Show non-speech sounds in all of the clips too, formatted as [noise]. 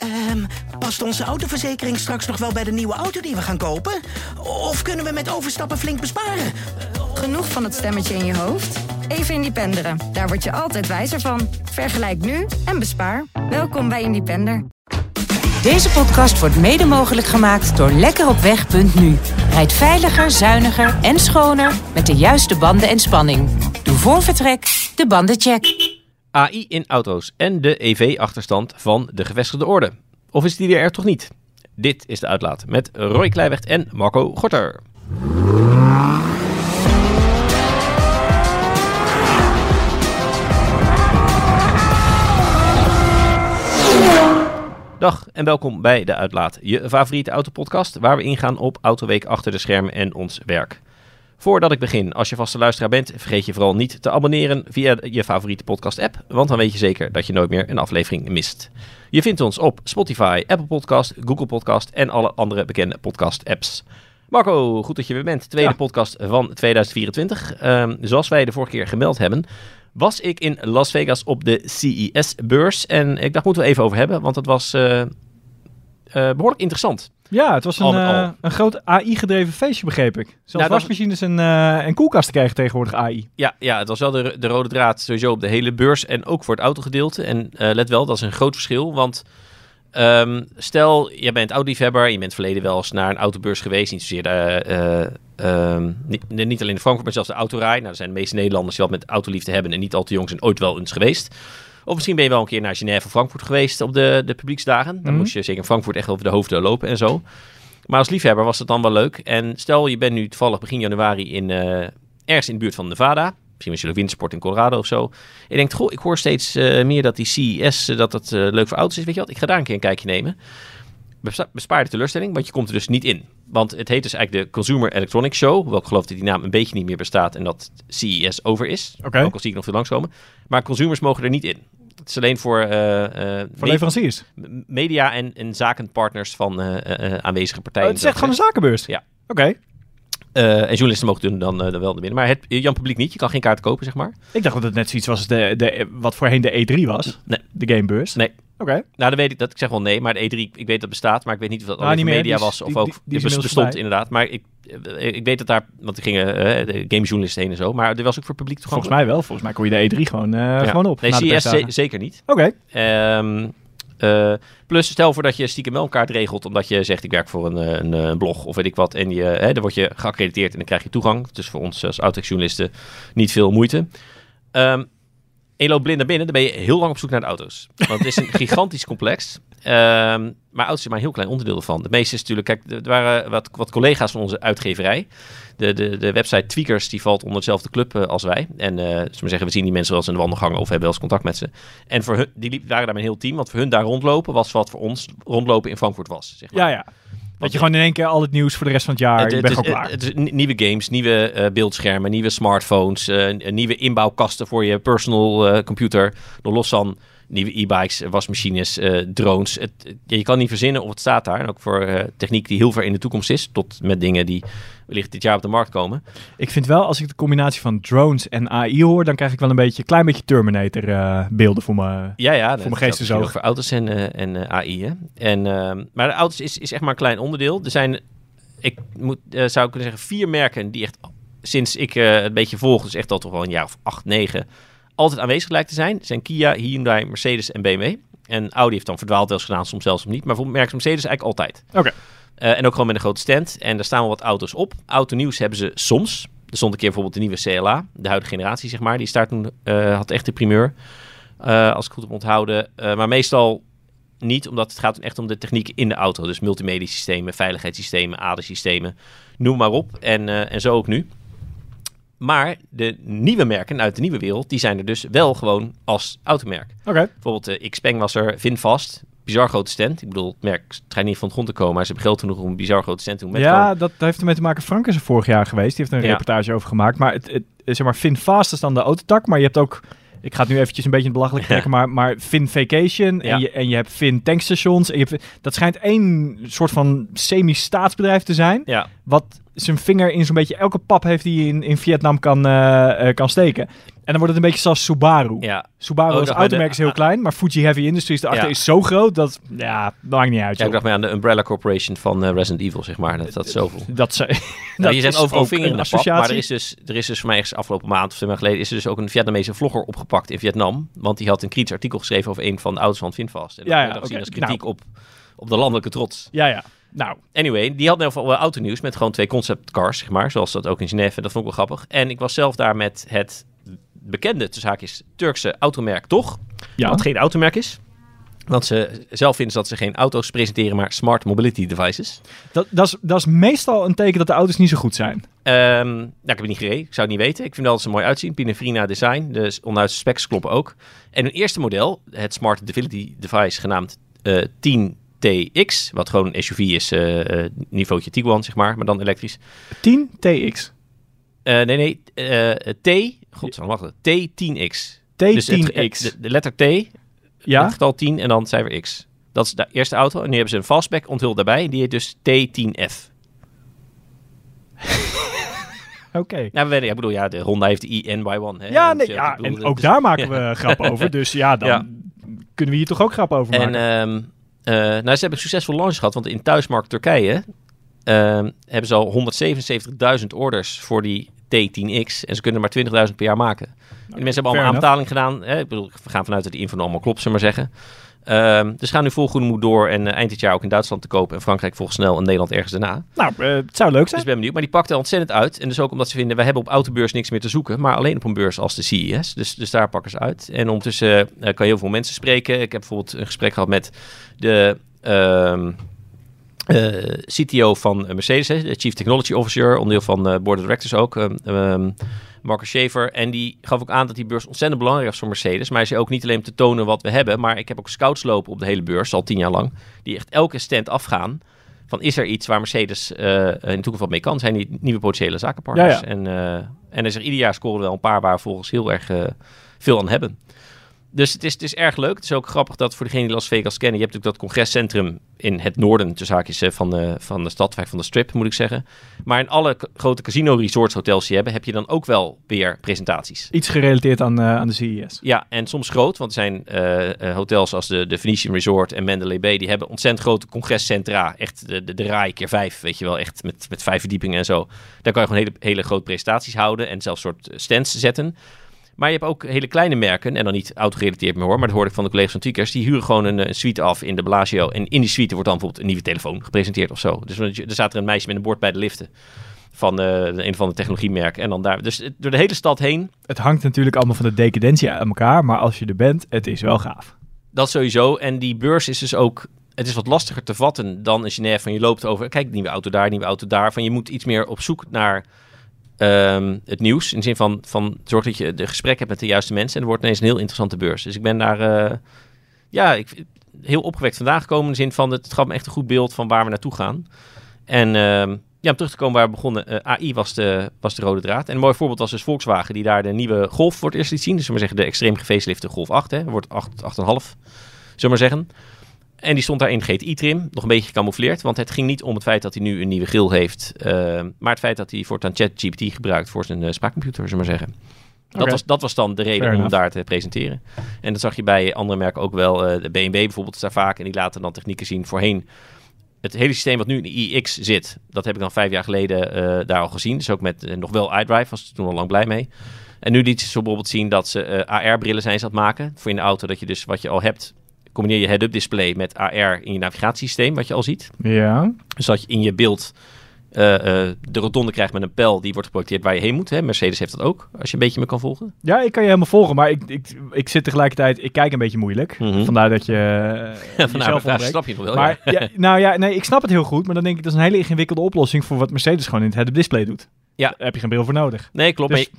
Ehm, past onze autoverzekering straks nog wel bij de nieuwe auto die we gaan kopen? Of kunnen we met overstappen flink besparen? Genoeg van het stemmetje in je hoofd? Even Independeren. Daar word je altijd wijzer van. Vergelijk nu en bespaar. Welkom bij Independer. Deze podcast wordt mede mogelijk gemaakt door lekkeropweg.nu. Rijd veiliger, zuiniger en schoner met de juiste banden en spanning. Doe voor vertrek de bandencheck. AI in auto's en de EV-achterstand van de gevestigde orde. Of is die er toch niet? Dit is de uitlaat met Roy Kleiweg en Marco Gorter. Dag en welkom bij De Uitlaat, je favoriete autopodcast waar we ingaan op Autoweek achter de schermen en ons werk. Voordat ik begin, als je vaste luisteraar bent, vergeet je vooral niet te abonneren via je favoriete podcast-app, want dan weet je zeker dat je nooit meer een aflevering mist. Je vindt ons op Spotify, Apple Podcast, Google Podcast en alle andere bekende podcast-apps. Marco, goed dat je weer bent. Tweede Ja. podcast van 2024. Ehm, zoals wij de vorige keer gemeld hebben, was ik in Las Vegas op de CES-beurs. En ik dacht, moeten we even over hebben, want het was eh, eh, behoorlijk interessant. Ja, het was een, eh, een groot AI-gedreven feestje, begreep ik. Zelfs Nou, wasmachines en, eh, en koelkasten krijgen tegenwoordig AI. Ja, ja, het was wel de, de rode draad sowieso op de hele beurs en ook voor het autogedeelte. En eh, let wel, dat is een groot verschil, want ehm, stel, je bent autoliefhebber en je bent verleden wel eens naar een autobeurs geweest. Niet zozeer, ehm, niet, niet alleen in Frankfurt, maar zelfs de autorij. Nou, er zijn de meeste Nederlanders die wat met autoliefde hebben en niet al te jong zijn ooit wel eens geweest. Of misschien ben je wel een keer naar Genève of Frankfurt geweest op de, de publieksdagen. Dan Mhm. moest je zeker in Frankfurt echt over de hoofden lopen en zo. Maar als liefhebber was het dan wel leuk. En stel, je bent nu toevallig begin januari in, eh, ergens in de buurt van Nevada. Misschien was je ook wintersport in Colorado of zo. En je denkt, goh, ik hoor steeds eh, meer dat die CES, eh, dat het leuk voor auto's is. Weet je wat, ik ga daar een keer een kijkje nemen. Bespa- Bespaar de teleurstelling, want je komt er dus niet in. Want het heet dus eigenlijk de Consumer Electronics Show. Hoewel ik geloof dat die naam een beetje niet meer bestaat en dat CES over is. Oké. Ook al zie ik nog veel langskomen. Maar consumers mogen er niet in. Het is alleen voor, eh, eh, Voor leveranciers. media en, en zakenpartners van eh, aanwezige Oh, partijen. het is echt gewoon een zakenbeurs? Ja. Oké. En journalisten mogen doen dan, eh, dan wel naar binnen. Maar het Jan Publiek niet. Je kan geen kaart kopen, zeg maar. Ik dacht dat het net zoiets was als de, de, wat voorheen de E3 was. Nee. De gamebeurs. Nee. Oké. Nou, dan weet ik dat. Ik zeg wel nee, maar de E3, ik weet dat bestaat. Maar ik weet niet of dat Nou, voor meer. media Die was of die- ook die- bestond voorbij. inderdaad. Maar ik, eh, ik weet dat daar, want er gingen eh, de gamejournalisten heen en zo. Maar er was ook voor publiek Volgens toegankelijk. mij wel. Volgens mij kon je de E3 gewoon, eh, Ja. gewoon op. Nee, de CS zeker niet. Oké. Ehm, eh, plus, stel voor dat je stiekem wel een kaart regelt, omdat je zegt: Ik werk voor een, eh, een, eh, blog of weet ik wat. En je, hè, dan word je geaccrediteerd en dan krijg je toegang. Dus voor ons als autojournalisten niet veel moeite. Ehm, en je loopt blind naar binnen, dan ben je heel lang op zoek naar de auto's. Want het is een [laughs] gigantisch complex. Ehm, maar auto's is maar een heel klein onderdeel ervan. De meeste is natuurlijk, kijk, er waren wat, wat collega's van onze uitgeverij. De, de, de website Tweakers, die valt onder dezelfde club eh, als wij. En we zeggen, we zien die mensen wel eens in de wandelgangen of hebben wel eens contact met ze. En voor hun, die liep- waren daar een heel team, want voor hun daar rondlopen was wat voor ons rondlopen in Frankfurt was. Zeg maar. Ja, ja. Dat je gewoon in één keer al het nieuws voor de rest van het jaar, Het- bent klaar. Het nieuwe games, nieuwe eh, beeldschermen, nieuwe smartphones, nieuwe inbouwkasten voor je personal computer. Los van nieuwe e-bikes, wasmachines, eh, drones. Het, je kan niet verzinnen of het staat daar. En ook voor eh, techniek die heel ver in de toekomst is. Tot met dingen die wellicht dit jaar op de markt komen. Ik vind wel, als ik de combinatie van drones en AI hoor, dan krijg ik wel een beetje, klein beetje Terminator eh, beelden voor me. Ja, ja. mijn geest is ook. Voor auto's en, en AI. Hè? En, ehm, maar de auto's is, is echt maar een klein onderdeel. Er zijn, ik moet, zou ik kunnen zeggen, vier merken die echt sinds ik een beetje volg, dus echt al toch wel een jaar of acht, negen, altijd aanwezig lijkt te zijn. Zijn Kia, Hyundai, Mercedes en BMW. En Audi heeft dan verdwaald wel eens gedaan, soms zelfs niet. Maar bijvoorbeeld merk Mercedes eigenlijk altijd. Oké. Eh, en ook gewoon met een grote stand. En daar staan wel wat auto's op. Autonieuws hebben ze soms. Er stond een keer bijvoorbeeld de nieuwe CLA, de huidige generatie zeg maar. Die staat toen, eh, had echt de primeur, eh, als ik goed heb onthouden. Maar meestal niet, omdat het gaat echt om de techniek in de auto. Dus multimedia systemen, veiligheidssystemen, adersystemen, noem maar op. En, en zo ook nu. Maar de nieuwe merken uit de nieuwe wereld, die zijn er dus wel gewoon als automerk. Oké. Bijvoorbeeld eh Xpeng was er, Vinfast, bizar grote stand. Ik bedoel, het merk schijnt niet van de grond te komen, maar ze hebben geld genoeg om een bizar grote stand te doen. Met ja, gewoon- dat heeft ermee te maken. Frank is er vorig jaar geweest. Die heeft een Ja. reportage over gemaakt. Maar het, het, zeg maar, FinFast is dan de autotak. Maar je hebt ook... Ik ga het nu eventjes een beetje in het belachelijk Ja. [laughs] trekken, maar, maar Fin Vacation Ja. en, je, en je hebt Fin tankstations. En je hebt, dat schijnt één soort van semi-staatsbedrijf te zijn. ja, Wat zijn vinger in zo'n beetje elke pap heeft die je in, in Vietnam kan, eh, eh, kan steken. En dan wordt het een beetje zoals Subaru. Ja, Subaru Oh, als automerk is heel ah, klein, maar Fuji Heavy Industries erachter Ja. is zo groot dat, ja, dat maakt niet uit. ja ik dacht maar aan de Umbrella Corporation van eh, Resident Evil, zeg maar. Dat, dat zoveel. [laughs] dat ze, Nou, [laughs] je zegt is overal vinger in de pap, maar associatie. er is, dus, er is dus voor mij ergens afgelopen maand of twee maanden geleden... is er dus ook een Vietnamese vlogger opgepakt in Vietnam. Want die had een kritisch artikel geschreven over een van de auto's van Finfast. En dat Ja, ja, oké. als kritiek op, op de landelijke trots. Ja, ja. Nou. Anyway, die had in ieder geval autonieuws met gewoon twee conceptcars, zeg maar. Zoals dat ook in Genève. Dat vond ik wel grappig. En ik was zelf daar met het bekende, tussen haakjes, Turkse automerk toch. Ja. Wat geen automerk is. Want ze zelf vinden dat ze geen auto's presenteren, maar smart mobility devices. Dat, dat, is, dat is meestal een teken dat de auto's niet zo goed zijn. Um, nou, ik heb het niet gereden. Ik zou het niet weten. Ik vind wel dat ze mooi uitzien. Pininfarina design. Dus onderuit specs kloppen ook. En hun eerste model, het smart mobility device genaamd eh, uh, 10 TX, wat gewoon een SUV is, uh, niveautje Tiguan, zeg maar, maar dan elektrisch. 10 TX? Uh, nee, nee, eh, T, god, wacht, T10X. T10X. Dus de, letter T, ja? het getal 10 en dan cijfer X. Dat is de eerste auto. En nu hebben ze een fastback onthuld daarbij. Die heet dus T10F. [laughs] Oké. Okay. Nou, ik bedoel, ja, de Honda heeft de INY1. Hè? Ja, nee, ja, en ook daar maken [laughs] we grappen over. Dus ja, dan kunnen we hier toch ook grappen over maken. En um, eh, nou, ze hebben een succesvol launch gehad, want in thuismarkt Turkije ehm, hebben ze al 177.000 orders voor die T10X en ze kunnen maar 20.000 per jaar maken. En die mensen hebben allemaal aanbetaling gedaan. Hè? Ik bedoel, we gaan vanuit dat die info allemaal klopt, zullen maar zeggen. Ehm, dus gaan nu vol goede moed door en eh, eind dit jaar ook in Duitsland te kopen en Frankrijk volgens snel en Nederland ergens daarna. nou, eh, het zou leuk Dus zijn. ik ben benieuwd. Maar die pakt er ontzettend uit. En dus ook omdat ze vinden, we hebben op autobeurs niks meer te zoeken. Maar alleen op een beurs als de CES. Dus, dus daar pakken ze uit. En ondertussen eh, kan je heel veel mensen spreken. Ik heb bijvoorbeeld een gesprek gehad met de eh, CTO van eh, Mercedes. hè, De Chief Technology Officer. Onderdeel van de Board of Directors ook. ehm, Marcus Schaefer. En die gaf ook aan dat die beurs ontzettend belangrijk is voor Mercedes. Maar hij zei ook niet alleen om te tonen wat we hebben. Maar ik heb ook scouts lopen op de hele beurs, al tien jaar lang. Die echt elke stand afgaan van is er iets waar Mercedes eh, in de toekomst wat mee kan? Zijn die nieuwe potentiële zakenpartners? Ja, ja. En, eh, en er is er ieder jaar scoren wel een paar waar we volgens heel erg eh, veel aan hebben. Dus het is, het is erg leuk. Het is ook grappig dat voor degene die Las Vegas kennen, je hebt natuurlijk dat congrescentrum in het noorden, tussen haakjes, van de, van de stad, van de strip moet ik zeggen. Maar in alle grote casino resorts hotels die hebben, heb je dan ook wel weer presentaties. Iets gerelateerd aan, eh, aan de CES. Ja, en soms groot, want er zijn eh, eh, hotels als de, de Venetian Resort en Mandalay Bay, die hebben ontzettend grote congrescentra. Echt de, de, keer vijf, weet je wel, echt met, met vijf verdiepingen en zo. Daar kan je gewoon hele, hele grote presentaties houden en zelfs soort stands zetten. Maar je hebt ook hele kleine merken, en dan niet autogerelateerd meer hoor, maar dat hoorde ik van de collega's van Tweakers, die huren gewoon een, eh, een suite af in de Bellagio. En in die suite wordt dan bijvoorbeeld een nieuwe telefoon gepresenteerd of zo. Dus er staat er een meisje met een bord bij de liften van eh, een van de technologiemerken. En dan daar, dus eh, door de hele stad heen Het hangt natuurlijk allemaal van de decadentie aan elkaar. Maar als je er bent, het is wel gaaf. Dat sowieso. En die beurs is dus ook... Het is wat lastiger te vatten dan in Genève. Van je loopt over... Kijk, nieuwe auto daar, nieuwe auto daar. Van je moet iets meer op zoek naar ehm, het nieuws. In de zin van, van zorg dat je de gesprek hebt met de juiste mensen. En het wordt ineens een heel interessante beurs. Dus ik ben daar... eh, ja, ik, heel opgewekt vandaag gekomen. In de zin van, het gaf me echt een goed beeld van waar we naartoe gaan. En ehm, ja, om terug te komen waar we begonnen. eh, AI was de, was de rode draad. En een mooi voorbeeld was dus Volkswagen. Die daar de nieuwe Golf het eerst liet zien. Dus zullen zeggen de extreem gefacelifte Golf 8. Hè. Wordt 8, 8,5. Zullen we maar zeggen. En die stond daar in GTI-trim, nog een beetje gecamoufleerd. Want het ging niet om het feit dat hij nu een nieuwe grill heeft. eh, maar het feit dat hij voortaan ChatGPT gebruikt voor zijn eh, spraakcomputer, zullen we maar zeggen. Dat, was, dat was dan de reden Fair om enough. daar te presenteren. En dat zag je bij andere merken ook wel. eh, de BMW bijvoorbeeld is daar vaak. En die laten dan technieken zien voorheen. Het hele systeem wat nu in de iX zit, dat heb ik dan vijf jaar geleden daar al gezien. Dus ook met nog wel iDrive, was ik toen al lang blij mee. En nu liet ze bijvoorbeeld zien dat ze AR-brillen zijn ze aan het maken. Voor in de auto, dat je dus wat je al hebt, combineer je head-up display met AR in je navigatiesysteem, wat je al ziet. Ja. Dus dat je in je beeld eh, eh, de rotonde krijgt met een pijl die wordt geprojecteerd waar je heen moet. Hè? Mercedes heeft dat ook, als je een beetje me kan volgen. ja, ik kan je helemaal volgen. Maar ik, ik, ik zit tegelijkertijd... Ik kijk een beetje moeilijk. Mhm. Vandaar dat je uh, [laughs] Vandaar vraag, snap je nog wel? Maar ja. ja, nou ja, nee, ik snap het heel goed. Maar dan denk ik, dat is een hele ingewikkelde oplossing... voor wat Mercedes gewoon in het head-up display doet. Ja. Daar heb je geen bril voor nodig. Nee, klopt. Dus-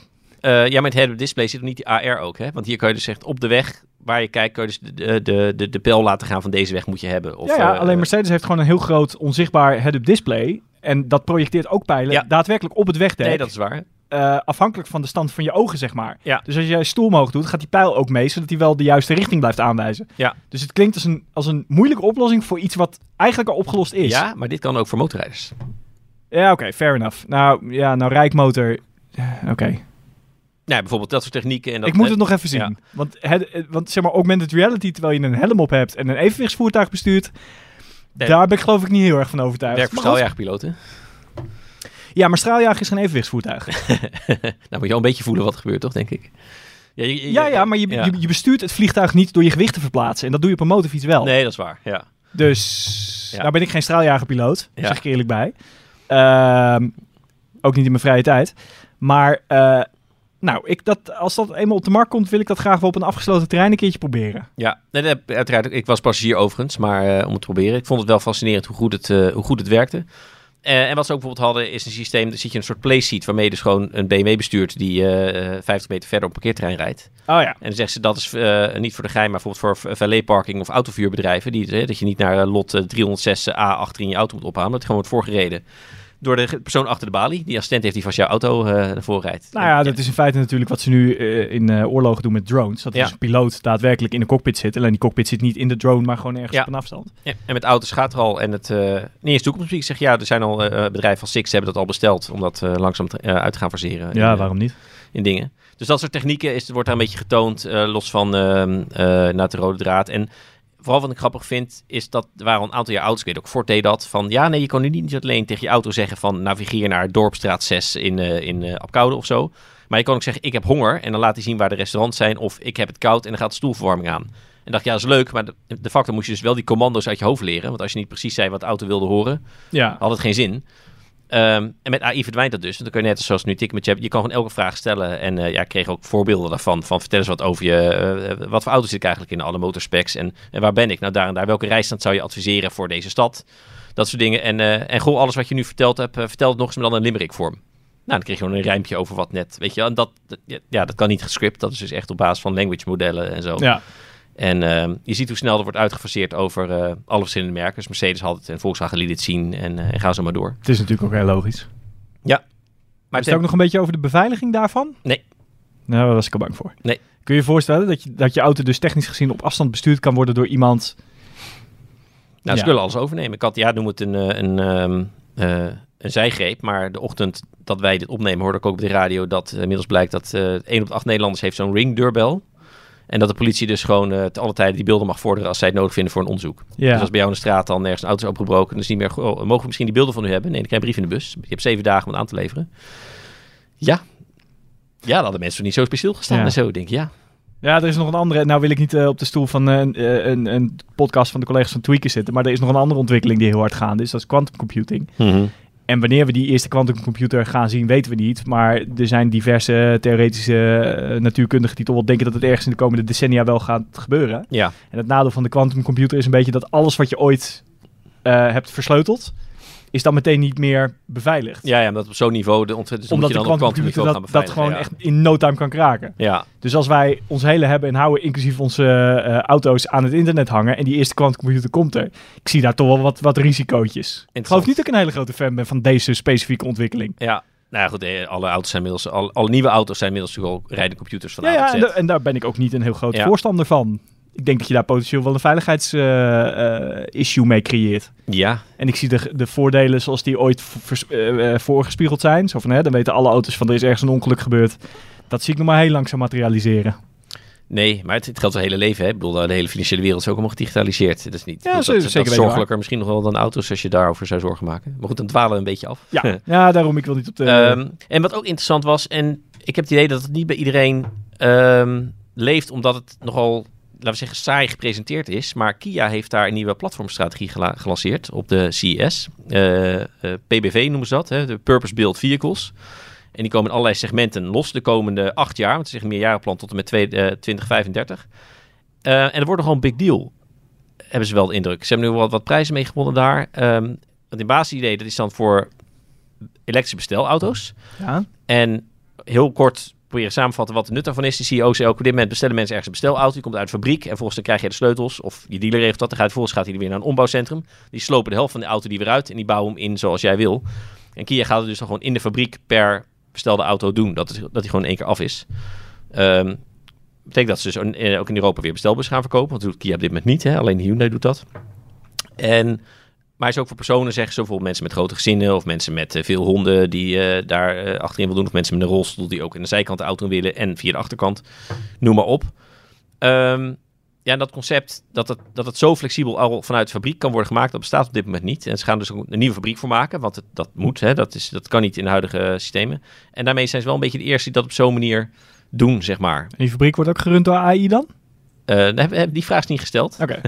Maar, eh, ja, met head-up display zit er niet die AR ook. Hè? Want hier kan je dus echt op de weg waar je kijkt, je dus de, de, de, de pijl laten gaan van deze weg moet je hebben. Of, ja, ja, eh, alleen Mercedes heeft gewoon een heel groot onzichtbaar head-up display. En dat projecteert ook pijlen Ja. daadwerkelijk op het wegdek. Nee, dat is waar. eh, afhankelijk van de stand van je ogen, zeg maar. Ja. Dus als jij stoel omhoog doet, gaat die pijl ook mee, zodat hij wel de juiste richting blijft aanwijzen. Ja. Dus het klinkt als een, als een moeilijke oplossing voor iets wat eigenlijk al opgelost is. Ja, maar dit kan ook voor motorrijders. Ja, oké, fair enough. Nou, ja, nou Rijkmotor, eh, oké. Nou, bijvoorbeeld dat soort technieken. En dat, ik moet het nog even zien. ja. Want, het, want zeg maar, augmented reality, terwijl je een helm op hebt en een evenwichtsvoertuig bestuurt, Nee. daar ben ik geloof ik niet heel erg van overtuigd. werkt voor straaljagerpiloten. Ja, maar straaljager is geen evenwichtsvoertuig. [laughs] nou moet je al een beetje voelen wat er gebeurt, toch, denk ik? Ja, je- je- ja, ja, maar je, ja. Je, bestuurt het vliegtuig niet door je gewicht te verplaatsen. En dat doe je op een motorfiets wel. Nee, dat is waar. Ja. Dus Ja. nou ben ik geen straaljagerpiloot, Ja. zeg ik eerlijk bij. Ehm, ook niet in mijn vrije tijd. Maar eh, nou, ik dat, als dat eenmaal op de markt komt, wil ik dat graag wel op een afgesloten terrein een keertje proberen. Ja, nee, uiteraard. Ik was passagier overigens, maar eh, om het te proberen. Ik vond het wel fascinerend hoe goed het, eh, hoe goed het werkte. Eh, en wat ze ook bijvoorbeeld hadden, is een systeem, daar zit je een soort playseat, waarmee je dus gewoon een BMW bestuurt die eh, eh, 50 meter verder op een parkeerterrein rijdt. Oh ja. En dan zeggen ze dat is niet voor de geheim, maar bijvoorbeeld voor valetparking of autovuurbedrijven. Die, dat je niet naar lot eh, 306a achter in je auto moet ophalen, dat het gewoon wordt voorgereden door de persoon achter de balie. Die assistent heeft die vast jouw auto ervoor rijdt. Nou ja, dat is in feite natuurlijk wat ze nu eh, in eh, oorlogen doen met drones. Dat Ja. dus een piloot daadwerkelijk in de cockpit zit. Alleen die cockpit zit niet in de drone, maar gewoon ergens Ja. op een afstand. Ja, en met auto's gaat er al. En het niet eens toekomstmuziek. Ik zeg ja, er zijn al bedrijven als Six hebben dat al besteld. Om dat langzaam te- uit te gaan forceren. Ja, in, waarom niet? in dingen. Dus dat soort technieken is, wordt daar een beetje getoond, los van ehm eh, naar de rode draad. En vooral wat ik grappig vind, is dat er waren al een aantal jaar ouders, ik weet ook, Ford deed dat, van ja, nee, je kan nu niet alleen tegen je auto zeggen van navigeer naar Dorpstraat 6 in, eh in Apkoude of zo. Maar je kan ook zeggen, ik heb honger en dan laat hij zien waar de restaurants zijn. Of ik heb het koud en dan gaat de stoelverwarming aan. En dacht, ja, dat is leuk, maar de, de facto moest je dus wel die commando's uit je hoofd leren. Want als je niet precies zei wat de auto wilde horen, Ja. had het geen zin. Ehm, en met AI verdwijnt dat dus. Dan kun je net zoals nu tik met je, je kan gewoon elke vraag stellen. En eh, ja, kreeg ook voorbeelden daarvan. Van vertel eens wat over je, eh, wat voor auto zit ik eigenlijk in alle motorspecs en, en waar ben ik? Nou, daar en daar. Welke rijstand zou je adviseren voor deze stad? Dat soort dingen. En, eh, en goh, alles wat je nu verteld hebt, vertel het nog eens maar dan in limerick vorm. Nou, dan kreeg je gewoon een rijmpje over wat net, weet je. En dat- ja, dat kan niet gescript. Dat is dus echt op basis van language modellen en zo. Ja. En ehm, je ziet hoe snel er wordt uitgefaseerd over eh, alle verschillende merken. Dus Mercedes had het en Volkswagen liet het zien en, eh, en ga zo maar door. Het is natuurlijk ook heel logisch. Maar Maar is het ook nog een beetje over de beveiliging daarvan? Nee. Nou, daar was ik al bang voor. Nee. Kun je je voorstellen dat je, dat je auto dus technisch gezien op afstand bestuurd kan worden door iemand... Nou, ze Ja. willen alles overnemen. Ik had, ja, noem het een, eh, een, ehm, eh, een zijgreep. Maar de ochtend dat wij dit opnemen, hoorde ik ook op de radio dat inmiddels blijkt dat eh 1 op de 8 Nederlanders heeft zo'n ring-deurbel. En dat de politie dus gewoon eh te alle tijden die beelden mag vorderen als zij het nodig vinden voor een onderzoek. Ja. Dus als bij jou in de straat dan ergens een auto is opgebroken, dan is niet meer, goh, mogen we misschien die beelden van u hebben? Nee, dan krijg je een brief in de bus. Je hebt zeven dagen om het aan te leveren. Ja. Ja, dat hadden mensen niet zo speciaal gestaan Ja. en zo. Ik denk, ja. Ja, er is nog een andere. Nou wil ik niet eh, op de stoel van eh, een, een, een podcast van de collega's van Tweaker zitten. Maar er is nog een andere ontwikkeling die heel hard gaande is. Dat is quantum computing. En wanneer we die eerste quantumcomputer gaan zien, weten we niet. Maar er zijn diverse theoretische eh, natuurkundigen die toch wel denken dat het ergens in de komende decennia wel gaat gebeuren. Ja, En het nadeel van de quantumcomputer is een beetje dat alles wat je ooit eh, hebt versleuteld, is dan meteen niet meer beveiligd. ja, ja omdat op zo'n niveau, de ontwikkeling dus dan Omdat moet de je dan quantumcomputer kwantumniveau dat, dat gewoon echt in no time kan kraken. Ja. Dus als wij ons hele hebben en houden, inclusief onze eh, auto's, aan het internet hangen en die eerste quantumcomputer komt er, ik zie daar toch wel wat, wat risicootjes. Ik geloof niet dat ik een hele grote fan ben van deze specifieke ontwikkeling. Ja, nou ja, goed, eh, alle auto's zijn inmiddels, alle, alle nieuwe auto's zijn inmiddels al rijdende computers van Ja, ja en, daar ben ik ook niet een heel groot Ja. voorstander van. Ik denk dat je daar potentieel wel een veiligheidsissue mee creëert. Ja, En ik zie de, de voordelen zoals die ooit vers- eh, eh, voorgespiegeld zijn. Zo van, hè, dan weten alle auto's van er is ergens een ongeluk gebeurd. Dat zie ik nog maar heel langzaam materialiseren. nee, maar het, het geldt het hele leven. Hè? Ik bedoel, de hele financiële wereld is ook allemaal gedigitaliseerd. Dat is niet. Ja, dat, zeker- dat, zeker dat zorgelijker misschien nog wel dan auto's als je daarover zou zorgen maken. Maar goed, dan dwalen we een beetje af. Ja, [laughs] ja daarom ik wil niet op de... Ehm, en wat ook interessant was, en ik heb het idee dat het niet bij iedereen ehm, leeft, omdat het nogal, laten we zeggen, saai gepresenteerd is. Maar Kia heeft daar een nieuwe platformstrategie gela- gelanceerd op de CES. Eh, eh, PBV noemen ze dat, hè, de Purpose Built Vehicles. En die komen in allerlei segmenten los de komende acht jaar. Want het is een meerjarenplan tot en met twee- eh, 2035. Eh, en er wordt nogal een big deal, hebben ze wel de indruk. Ze hebben nu wat, wat prijzen mee gewonnen daar. Ehm want in basisidee, dat is dan voor elektrische bestelauto's. ja. En heel kort proberen samenvatten wat de nut daarvan is. De CEO zei ook, op dit moment bestellen mensen ergens een bestelauto. Die komt uit de fabriek en vervolgens dan krijg je de sleutels. Of je dealer regelt dat. Dan gaat, vervolgens gaat hij weer naar een ombouwcentrum. Die slopen de helft van de auto die weer uit. En die bouwen hem in zoals jij wil. En Kia gaat het dus dan gewoon in de fabriek per bestelde auto doen. Dat, is, dat die gewoon één keer af is. Ehm betekent dat ze dus eh, ook in Europa weer bestelbus gaan verkopen. Want dat doet Kia op dit moment niet. Hè? Alleen Hyundai doet dat. En Maar is ook voor personen, zeggen ze, bijvoorbeeld mensen met grote gezinnen of mensen met eh, veel honden die eh, daar eh, achterin wil doen. Of mensen met een rolstoel die ook in de zijkant de auto willen en via de achterkant. Noem maar op. Ehm, ja, dat concept dat het, dat het zo flexibel al vanuit de fabriek kan worden gemaakt, dat bestaat op dit moment niet. En ze gaan dus een nieuwe fabriek voor maken, want het, dat moet, hè, dat, is, dat kan niet in de huidige systemen. En daarmee zijn ze wel een beetje de eerste die dat op zo'n manier doen, zeg maar. En die fabriek wordt ook gerund door AI dan? Heb- die vraag is niet gesteld. Oké.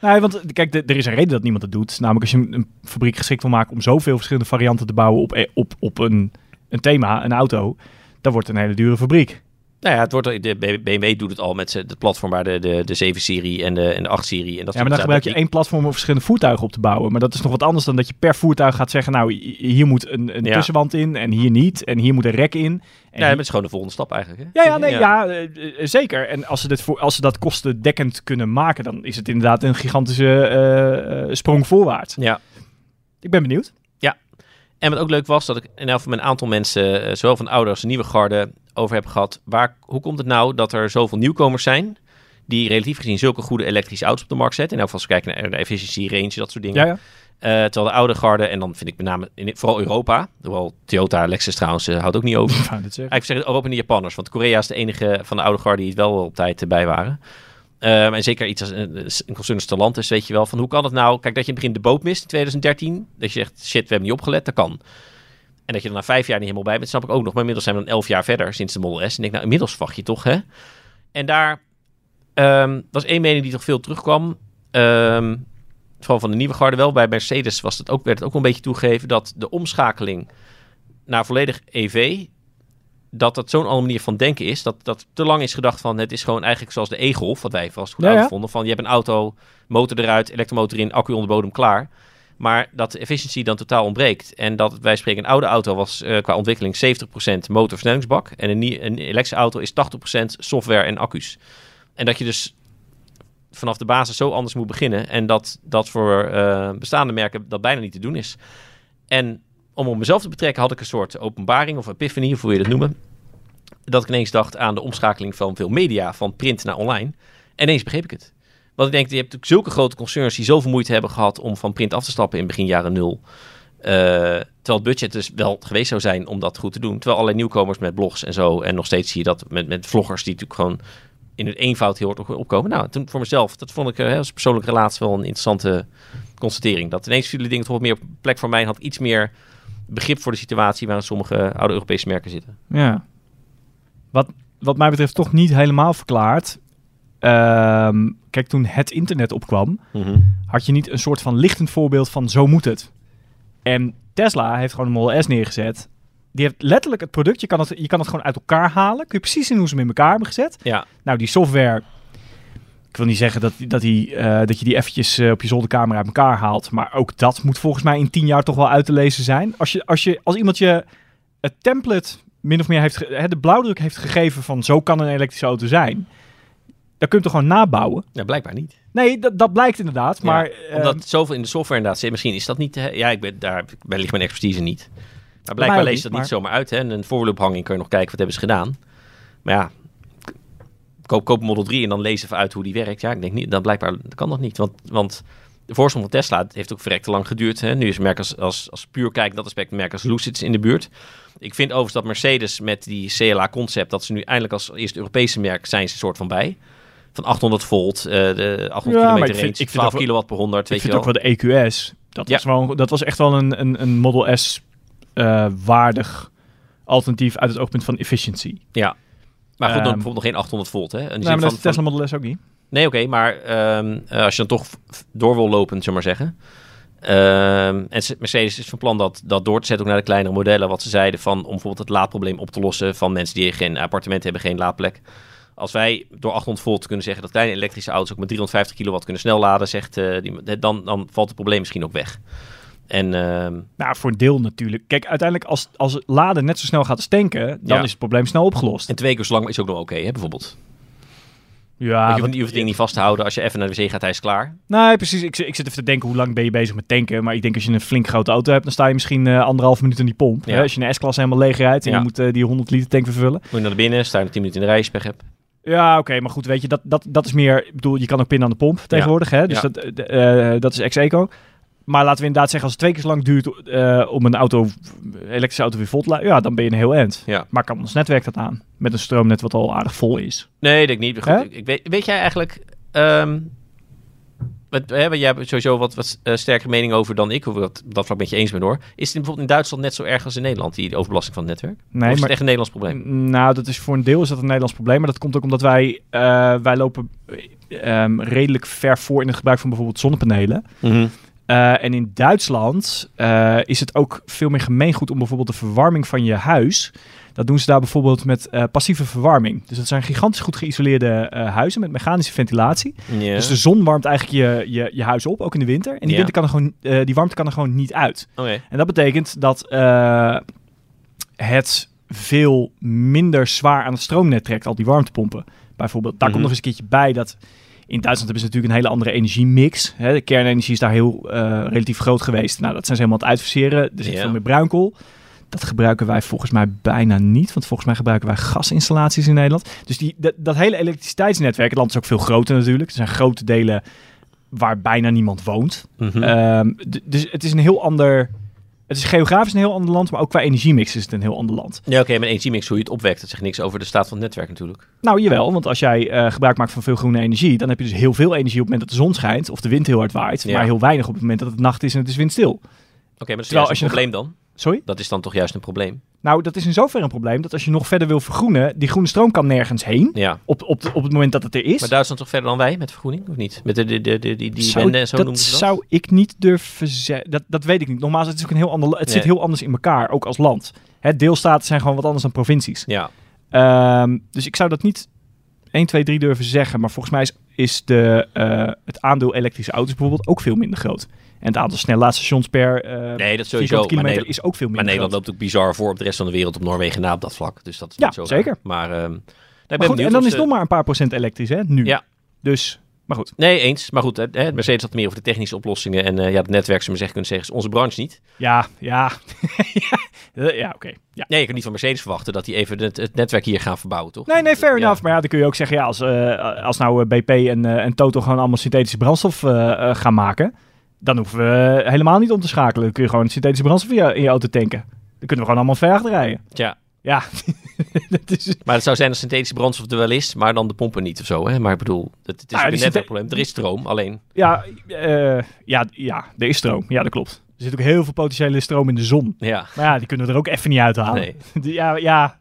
nee, want kijk, er is een reden dat niemand het doet. Namelijk als je een, een fabriek geschikt wil maken om zoveel verschillende varianten te bouwen op, e- op, op een, een thema, een auto, dan wordt het een hele dure fabriek. Nou ja, het wordt, de BMW doet het al met het platform waar de, de, de 7-serie en de, en de 8-serie. En dat Ja, maar dan gebruik je één platform om verschillende voertuigen op te bouwen. Maar dat is nog wat anders dan dat je per voertuig gaat zeggen, nou, hi- hier moet een, een Ja. tussenwand in en hier niet. En hier moet een rek in. En Ja, is gewoon de volgende stap eigenlijk. Hè? Ja, ja, nee, ja, eh, eh, zeker. En als ze, dit voor, als ze dat kostendekkend kunnen maken, dan is het inderdaad een gigantische eh, sprong voorwaarts. Ja. Ik ben benieuwd. En wat ook leuk was, dat ik in elk geval met een aantal mensen, eh, zowel van ouder als de nieuwe garde, over heb gehad. Waar, hoe komt het nou dat er zoveel nieuwkomers zijn die relatief gezien zulke goede elektrische auto's op de markt zetten? In elk geval als we kijken naar de efficiency, range, dat soort dingen. Ja, ja. Eh, terwijl de oude garde, en dan vind ik met name in, vooral Europa, hoewel Toyota, Lexus trouwens, eh, houdt ook niet over. Ik zeggen. Eigenlijk zeggen Europa en de Japanners, want Korea is de enige van de oude garde die het wel op tijd bij waren. Ehm, en zeker iets als een, concern als Stellantis, weet je wel, van hoe kan het nou? Kijk, dat je in het begin de boot mist in 2013, dat je zegt, shit, we hebben niet opgelet, dat kan. En dat je er na vijf jaar niet helemaal bij bent, snap ik ook nog. Maar inmiddels zijn we dan elf jaar verder sinds de Model S. En ik denk, nou, inmiddels verwacht je toch, hè? En daar ehm, was één mening die toch veel terugkwam. Ehm, vooral van de nieuwe garde wel. Bij Mercedes was het ook, werd het ook een beetje toegegeven dat de omschakeling naar volledig EV, dat dat zo'n andere manier van denken is. Dat, dat te lang is gedacht van, het is gewoon eigenlijk zoals de E-Golf, wat wij vast goed Ja, ja. vonden. Van, je hebt een auto, motor eruit, elektromotor in, accu onder bodem, klaar. Maar dat de efficiëntie dan totaal ontbreekt. En dat wij spreken, een oude auto was eh, qua ontwikkeling 70% motorversnellingsbak. En een, een elektrische auto is 80% software en accu's. En dat je dus vanaf de basis zo anders moet beginnen. En dat dat voor eh, bestaande merken dat bijna niet te doen is. En om op mezelf te betrekken had ik een soort openbaring of epiphany, of hoe je dat noemen. Dat ik ineens dacht aan de omschakeling van veel media, van print naar online. En ineens begreep ik het. Want ik denk, je hebt natuurlijk zulke grote concerns die zoveel moeite hebben gehad om van print af te stappen in begin jaren nul. Eh, terwijl het budget dus wel geweest zou zijn om dat goed te doen. Terwijl allerlei nieuwkomers met blogs en zo. En nog steeds zie je dat met, met vloggers die natuurlijk gewoon in het eenvoud heel hard opkomen. Nou, toen voor mezelf, dat vond ik eh, als persoonlijke relatie wel een interessante constatering. Dat ineens vielen dingen toch wat meer plek voor mij. Had iets meer begrip voor de situatie waarin sommige oude Europese merken zitten. Ja. Wat, wat mij betreft toch niet helemaal verklaard. Ehm, kijk, toen het internet opkwam, had je niet een soort van lichtend voorbeeld van zo moet het. En Tesla heeft gewoon een Model S neergezet. Die heeft letterlijk het product, je kan het, je kan het gewoon uit elkaar halen. Kun je precies zien hoe ze hem in elkaar hebben gezet. Ja, Nou, die software. Ik wil niet zeggen dat, dat, die, eh, dat je die eventjes eh, op je zolderkamer uit elkaar haalt. Maar ook dat moet volgens mij in tien jaar toch wel uit te lezen zijn. Als, je, als, je, als iemand je het template min of meer heeft, hè, de blauwdruk heeft gegeven van zo kan een elektrische auto zijn. Dan kun je toch gewoon nabouwen. ja blijkbaar niet. Nee, dat, dat blijkt inderdaad. Ja, Maar omdat het zoveel in de software inderdaad zit. Misschien is dat niet... hè, ja, ik ben, daar ligt mijn expertise niet. Maar blijkbaar leest dat niet, niet zomaar uit. Hè? En een voorloophanging kun je nog kijken wat hebben ze gedaan. Maar ja, koop, koop Model 3 en dan lees even uit hoe die werkt. Ja, ik denk niet, dan blijkbaar kan dat niet. Want, want de voorsprong van Tesla heeft ook verrekte lang geduurd. Hè? Nu is merk als, als, als puur kijken in dat aspect, merk als Lucid in de buurt. Ik vind overigens dat Mercedes met die CLA-concept, dat ze nu eindelijk als eerste Europese merk zijn ze een soort van bij. Van 800 volt, eh, de 800 Ja, kilometer ik range, vind- ik vind 12 ook wel- kilowatt per 100, ik weet je vind wel. ook wel de EQS. Dat, Ja. was, wel, dat was echt wel een, een, een Model S eh, waardig alternatief uit het oogpunt van efficiency. Ja. Maar goed, dan Ehm, bijvoorbeeld nog geen 800 volt, hè? Zin maar dat van- is de Tesla Model S ook niet. Nee, oké, maar ehm, eh, als je dan toch door wil lopen, zullen we maar zeggen. Ehm, en Mercedes is van plan dat, dat door te zetten ook naar de kleinere modellen. Wat ze zeiden van om bijvoorbeeld het laadprobleem op te lossen van mensen die geen appartement hebben, geen laadplek. Als wij door 800 volt kunnen zeggen dat kleine elektrische auto's ook met 350 kilowatt kunnen snel laden, zegt, eh, die, dan, dan valt het probleem misschien ook weg. En ehm, Nou, voor een deel natuurlijk. Kijk, uiteindelijk als, als laden net zo snel gaat als tanken, dan Ja. is het probleem snel opgelost. en twee keer zo lang is ook nog oké, hè, bijvoorbeeld. Ja, je, hoeft, je hoeft het ding niet vast te houden. Als je even naar de wc gaat, hij is klaar. Nee, precies. Ik, zit- ik zit even te denken, hoe lang ben je bezig met tanken? Maar ik denk als je een flink grote auto hebt, dan sta je misschien eh, anderhalf minuut in die pomp. Ja. Hè? Als je een S-klasse helemaal leeg rijdt en Ja. je moet eh, die 100 liter tank vervullen. Moet je naar binnen, sta je 10 minuten in de rij, pech hebt. Ja, oké, maar goed, weet je, dat, dat, dat is meer... Ik bedoel, je kan ook pinnen aan de pomp tegenwoordig, hè? Dus dat, eh, dat is ex-eco. Maar laten we inderdaad zeggen, als het twee keer zo lang duurt om een auto, elektrische auto weer vol te laten, ja, dan ben je een heel eind. Ja. Maar kan ons netwerk dat aan? Met een stroomnet wat al aardig vol is. Nee, ik denk niet. Goed, ik, ik weet, weet jij eigenlijk... ehm wat, hè, jij hebt sowieso wat, wat eh, sterkere mening over dan ik, hoewel ik dat, dat vlak met je eens ben hoor. Is het bijvoorbeeld in Duitsland net zo erg als in Nederland, die overbelasting van het netwerk? of Nee, is het maar echt een Nederlands probleem? Nou, dat is voor een deel is dat een Nederlands probleem. Maar dat komt ook omdat wij, eh, wij lopen ehm, redelijk ver voor in het gebruik van bijvoorbeeld zonnepanelen. Mhm. Eh, en in Duitsland eh, is het ook veel meer gemeengoed om bijvoorbeeld de verwarming van je huis. Dat doen ze daar bijvoorbeeld met eh, passieve verwarming. Dus dat zijn gigantisch goed geïsoleerde huizen met mechanische ventilatie. Dus de zon warmt eigenlijk je, je, je huis op, ook in de winter. En die, winter kan er gewoon, die warmte kan er gewoon niet uit. Oké. En dat betekent dat het veel minder zwaar aan het stroomnet trekt, al die warmtepompen. Bijvoorbeeld, daar Mhm. komt nog eens een keertje bij dat in Duitsland hebben ze natuurlijk een hele andere energiemix. Hè, de kernenergie is daar heel eh, relatief groot geweest. Nou, dat zijn ze helemaal aan het uitfaseren. Er zit Ja. veel meer bruinkool. Dat gebruiken wij volgens mij bijna niet. Want volgens mij gebruiken wij gasinstallaties in Nederland. Dus die, dat, dat hele elektriciteitsnetwerk, het land is ook veel groter natuurlijk. Er zijn grote delen waar bijna niemand woont. Mhm. Ehm, dus het is een heel ander. Het is geografisch een heel ander land, maar ook qua energiemix is het een heel ander land. Ja, oké, maar energiemix, hoe je het opwekt, dat zegt niks over de staat van het netwerk natuurlijk. Nou, jawel, want als jij eh, gebruik maakt van veel groene energie, dan heb je dus heel veel energie op het moment dat de zon schijnt of de wind heel hard waait, Ja. maar heel weinig op het moment dat het nacht is en het is windstil. Oké, maar dat is Terwijl juist als een je probleem dan. Sorry? Dat is dan toch juist een probleem. Nou, dat is in zoverre een probleem dat als je nog verder wil vergroenen, die groene stroom kan nergens heen Ja. op, op, de- op het moment dat het er is. Maar Duitsland toch verder dan wij met vergroening, of niet? Met de, de, de, de- die, die Zou- wenden en zo dat noemen ze dat? zou ik niet durven zeggen. Dat, dat weet ik niet. Nogmaals, het, is ook een heel ander, het zit heel anders in elkaar, ook als land. Hè, deelstaten zijn gewoon wat anders dan provincies. Ja. Ehm, dus ik zou dat niet 1, 2, 3 durven zeggen. Maar volgens mij is, is de, eh, het aandeel elektrische auto's bijvoorbeeld ook veel minder groot. En het aantal snellaadstations per eh Nee, dat sowieso. Maar, kilometer Nederland, is ook veel maar minder Nederland groot. loopt ook bizar voor op de rest van de wereld, op Noorwegen na op dat vlak. Dus dat is Ja, niet zo raar. zeker. Maar, ik ben Maar goed, en dan is het nog maar een paar procent elektrisch, hè, nu. Ja. Dus, maar goed. Nee, eens. Maar goed, hè, Mercedes had meer over de technische oplossingen. En eh, ja, het netwerk, we zeggen, kunnen zeggen, is onze branche niet. Ja, ja. [laughs] ja, ja oké. Ja. Nee, je kan niet van Mercedes verwachten dat die even het, het netwerk hier gaan verbouwen, toch? Nee, nee, fair Ja. enough. Maar ja, dan kun je ook zeggen, ja, als, eh, als nou eh, BP en, eh, en Toto gewoon allemaal synthetische brandstof gaan maken, dan hoeven we helemaal niet om te schakelen. Dan kun je gewoon synthetische brandstof in je, in je auto tanken. Dan kunnen we gewoon allemaal ver achterrijden. Tja, Ja, [laughs] dat is... maar het zou zijn dat synthetische brandstof er wel is, maar dan de pompen niet of zo. Hè? Maar ik bedoel, het, het is Nou, een netwerkprobleem. Er is stroom, alleen... Ja, eh, ja, ja, er is stroom. Ja, dat klopt. Er zit ook heel veel potentiële stroom in de zon. Ja, Maar ja, die kunnen we er ook even niet uithalen. nee. [laughs] Ja, ja.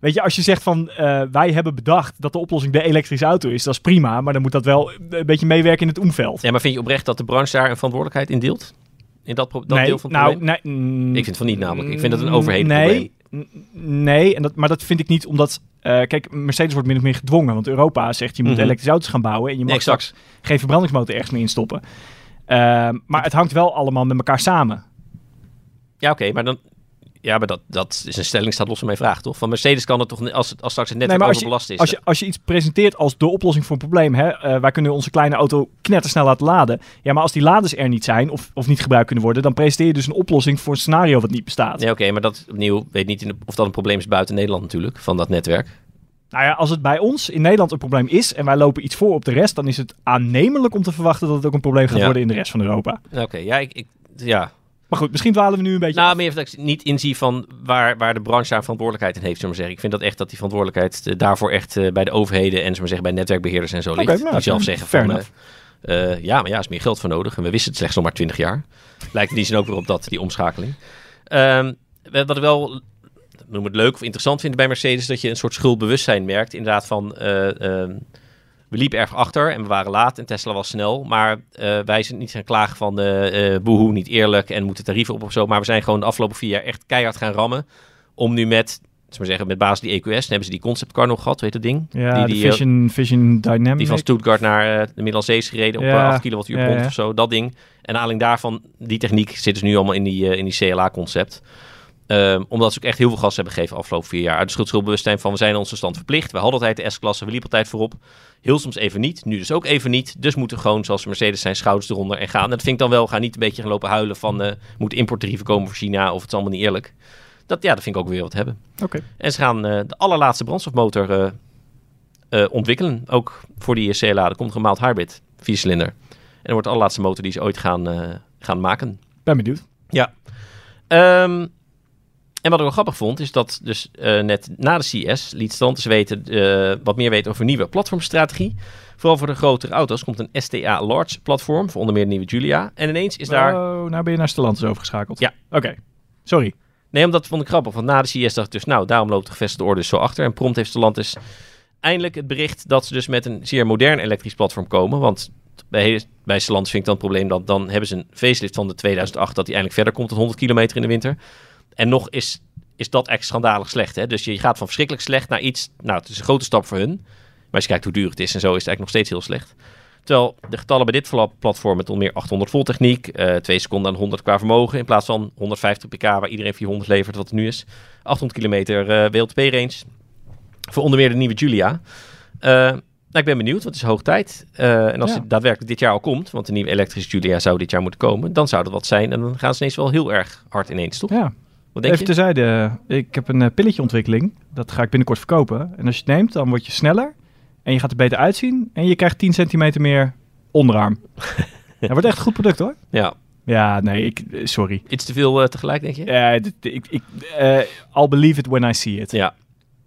Weet je, als je zegt van eh, wij hebben bedacht dat de oplossing de elektrische auto is, dat is prima. Maar dan moet dat wel een beetje meewerken in het omveld. Ja, maar vind je oprecht dat de branche daar een verantwoordelijkheid in deelt? In dat, dat nee, deel van het nou, probleem? nee, mm, Ik vind van niet namelijk. Ik vind dat een overheden nee, n- Nee, en dat, maar dat vind ik niet omdat... eh, kijk, Mercedes wordt min of meer gedwongen. Want Europa zegt je moet Mhm. elektrische auto's gaan bouwen. En je mag Nee, straks geen verbrandingsmotor ergens meer instoppen. Ehm, maar het hangt wel allemaal met elkaar samen. Ja, oké, maar dan... Ja, maar dat, dat is een stelling, staat los van mijn vraag, toch? Van Mercedes kan het toch, als, het, als straks het Nee, netwerk overbelast is... als, je, als je iets presenteert als de oplossing voor een probleem, hè, eh, wij kunnen onze kleine auto knettersnel laten laden. Ja, maar als die laders er niet zijn of, of niet gebruikt kunnen worden, dan presenteer je dus een oplossing voor een scenario wat niet bestaat. Nee, oké, maar dat opnieuw, weet niet in de- of dat een probleem is buiten Nederland natuurlijk, van dat netwerk. Nou ja, als het bij ons in Nederland een probleem is en wij lopen iets voor op de rest, dan is het aannemelijk om te verwachten dat het ook een probleem gaat Ja. worden in de rest van Europa. Oké, ja, ik, ik, ja. Maar goed, misschien dwalen we nu een beetje. Nou, af. meer dat ik niet inzie van waar, waar de branche daar verantwoordelijkheid in heeft, zullen we zeggen. Ik vind dat echt dat die verantwoordelijkheid eh, daarvoor echt eh, bij de overheden en zullen zeggen, bij netwerkbeheerders en zo ligt. Oké, nou, die zelf zeggen van, eh, ja, maar ja, er is meer geld voor nodig. En we wisten het slechts nog maar 20 jaar. Lijkt in die zin ook weer op dat, die omschakeling. Ehm, wat ik wel noem het leuk of interessant vind bij Mercedes, dat je een soort schuldbewustzijn merkt. Inderdaad van, eh, ehm, we liepen erg achter en we waren laat en Tesla was snel. Maar eh, wij zijn niet gaan klagen van, eh boehoe, niet eerlijk en moeten tarieven op of zo. Maar we zijn gewoon de afgelopen vier jaar echt keihard gaan rammen. Om nu met, we zeggen, met basis die EQS, dan hebben ze die conceptcar nog gehad, weet het ding? ja, die, eh, Vision, Vision Dynamic. die van Stuttgart naar de Middellandse Zee is gereden op Ja, eh, 8 kilowattuur ja, pond ja. of zo, dat ding. En aanleiding daarvan, die techniek zit dus nu allemaal in die, in die CLA-concept. Ehm, omdat ze ook echt heel veel gas hebben gegeven afgelopen vier jaar. Uit de schuldschuldbewustzijn van we zijn onze stand verplicht. We hadden altijd de S-klasse, we liepen altijd voorop. Heel soms even niet, nu dus ook even niet. Dus moeten we gewoon, zoals Mercedes zijn, schouders eronder en gaan. En dat vind ik dan wel, ga niet een beetje gaan lopen huilen van... eh moet importtarieven komen voor China of het is allemaal niet eerlijk. Dat, ja, dat vind ik ook weer wat hebben. Oké. En ze gaan eh, de allerlaatste brandstofmotor eh, ontwikkelen. Ook voor die CLA. Er komt een mild hybrid, viercilinder. En dat wordt de allerlaatste motor die ze ooit gaan, gaan maken. Ben benieuwd. Ja. Ehm, en wat ik wel grappig vond, is dat dus eh, net na de CS liet Stellantis weten, eh, wat meer weten over een nieuwe platformstrategie. Vooral voor de grotere auto's komt een STA Large platform, voor onder meer de nieuwe Julia. En ineens is daar... Oh, nou ben je naar Stellantis overgeschakeld. Ja. Oké. Sorry. Nee, omdat vond ik grappig, want na de CS dacht ik dus, nou, daarom loopt de gevestigde orde dus zo achter. En prompt heeft Stellantis eindelijk het bericht dat ze dus met een zeer modern elektrisch platform komen. Want bij, bij Stellantis vind ik dan het probleem dat dan hebben ze een facelift van de 2008 dat die eindelijk verder komt tot 100 kilometer in de winter. En nog is, is dat echt schandalig slecht. Hè? Dus je gaat van verschrikkelijk slecht naar iets, nou het is een grote stap voor hun. Maar als je kijkt hoe duur het is en zo is het eigenlijk nog steeds heel slecht. Terwijl de getallen bij dit pla- platform met onder meer 800 volt techniek, eh 2 seconden aan 100 qua vermogen, in plaats van 150 pk waar iedereen 400 levert wat het nu is. 800 kilometer eh WLTP-range voor onder meer de nieuwe Julia. Eh, nou, ik ben benieuwd, want het is hoog tijd. En als Ja. het daadwerkelijk dit jaar al komt, want de nieuwe elektrische Julia zou dit jaar moeten komen, dan zou dat wat zijn. En dan gaan ze ineens wel heel erg hard ineens, toch? Ja. Wat denk Even je? terzijde. Ik heb een eh, pilletje ontwikkeling. Dat ga ik binnenkort verkopen. En als je het neemt, dan word je sneller. En je gaat er beter uitzien. En je krijgt 10 centimeter meer onderarm. [laughs] Dat wordt echt een goed product hoor. Ja, Ja, nee, ik, eh, sorry. iets te veel eh, tegelijk, denk je? Ja, ik, ik, I'll believe it when I see it. Ja,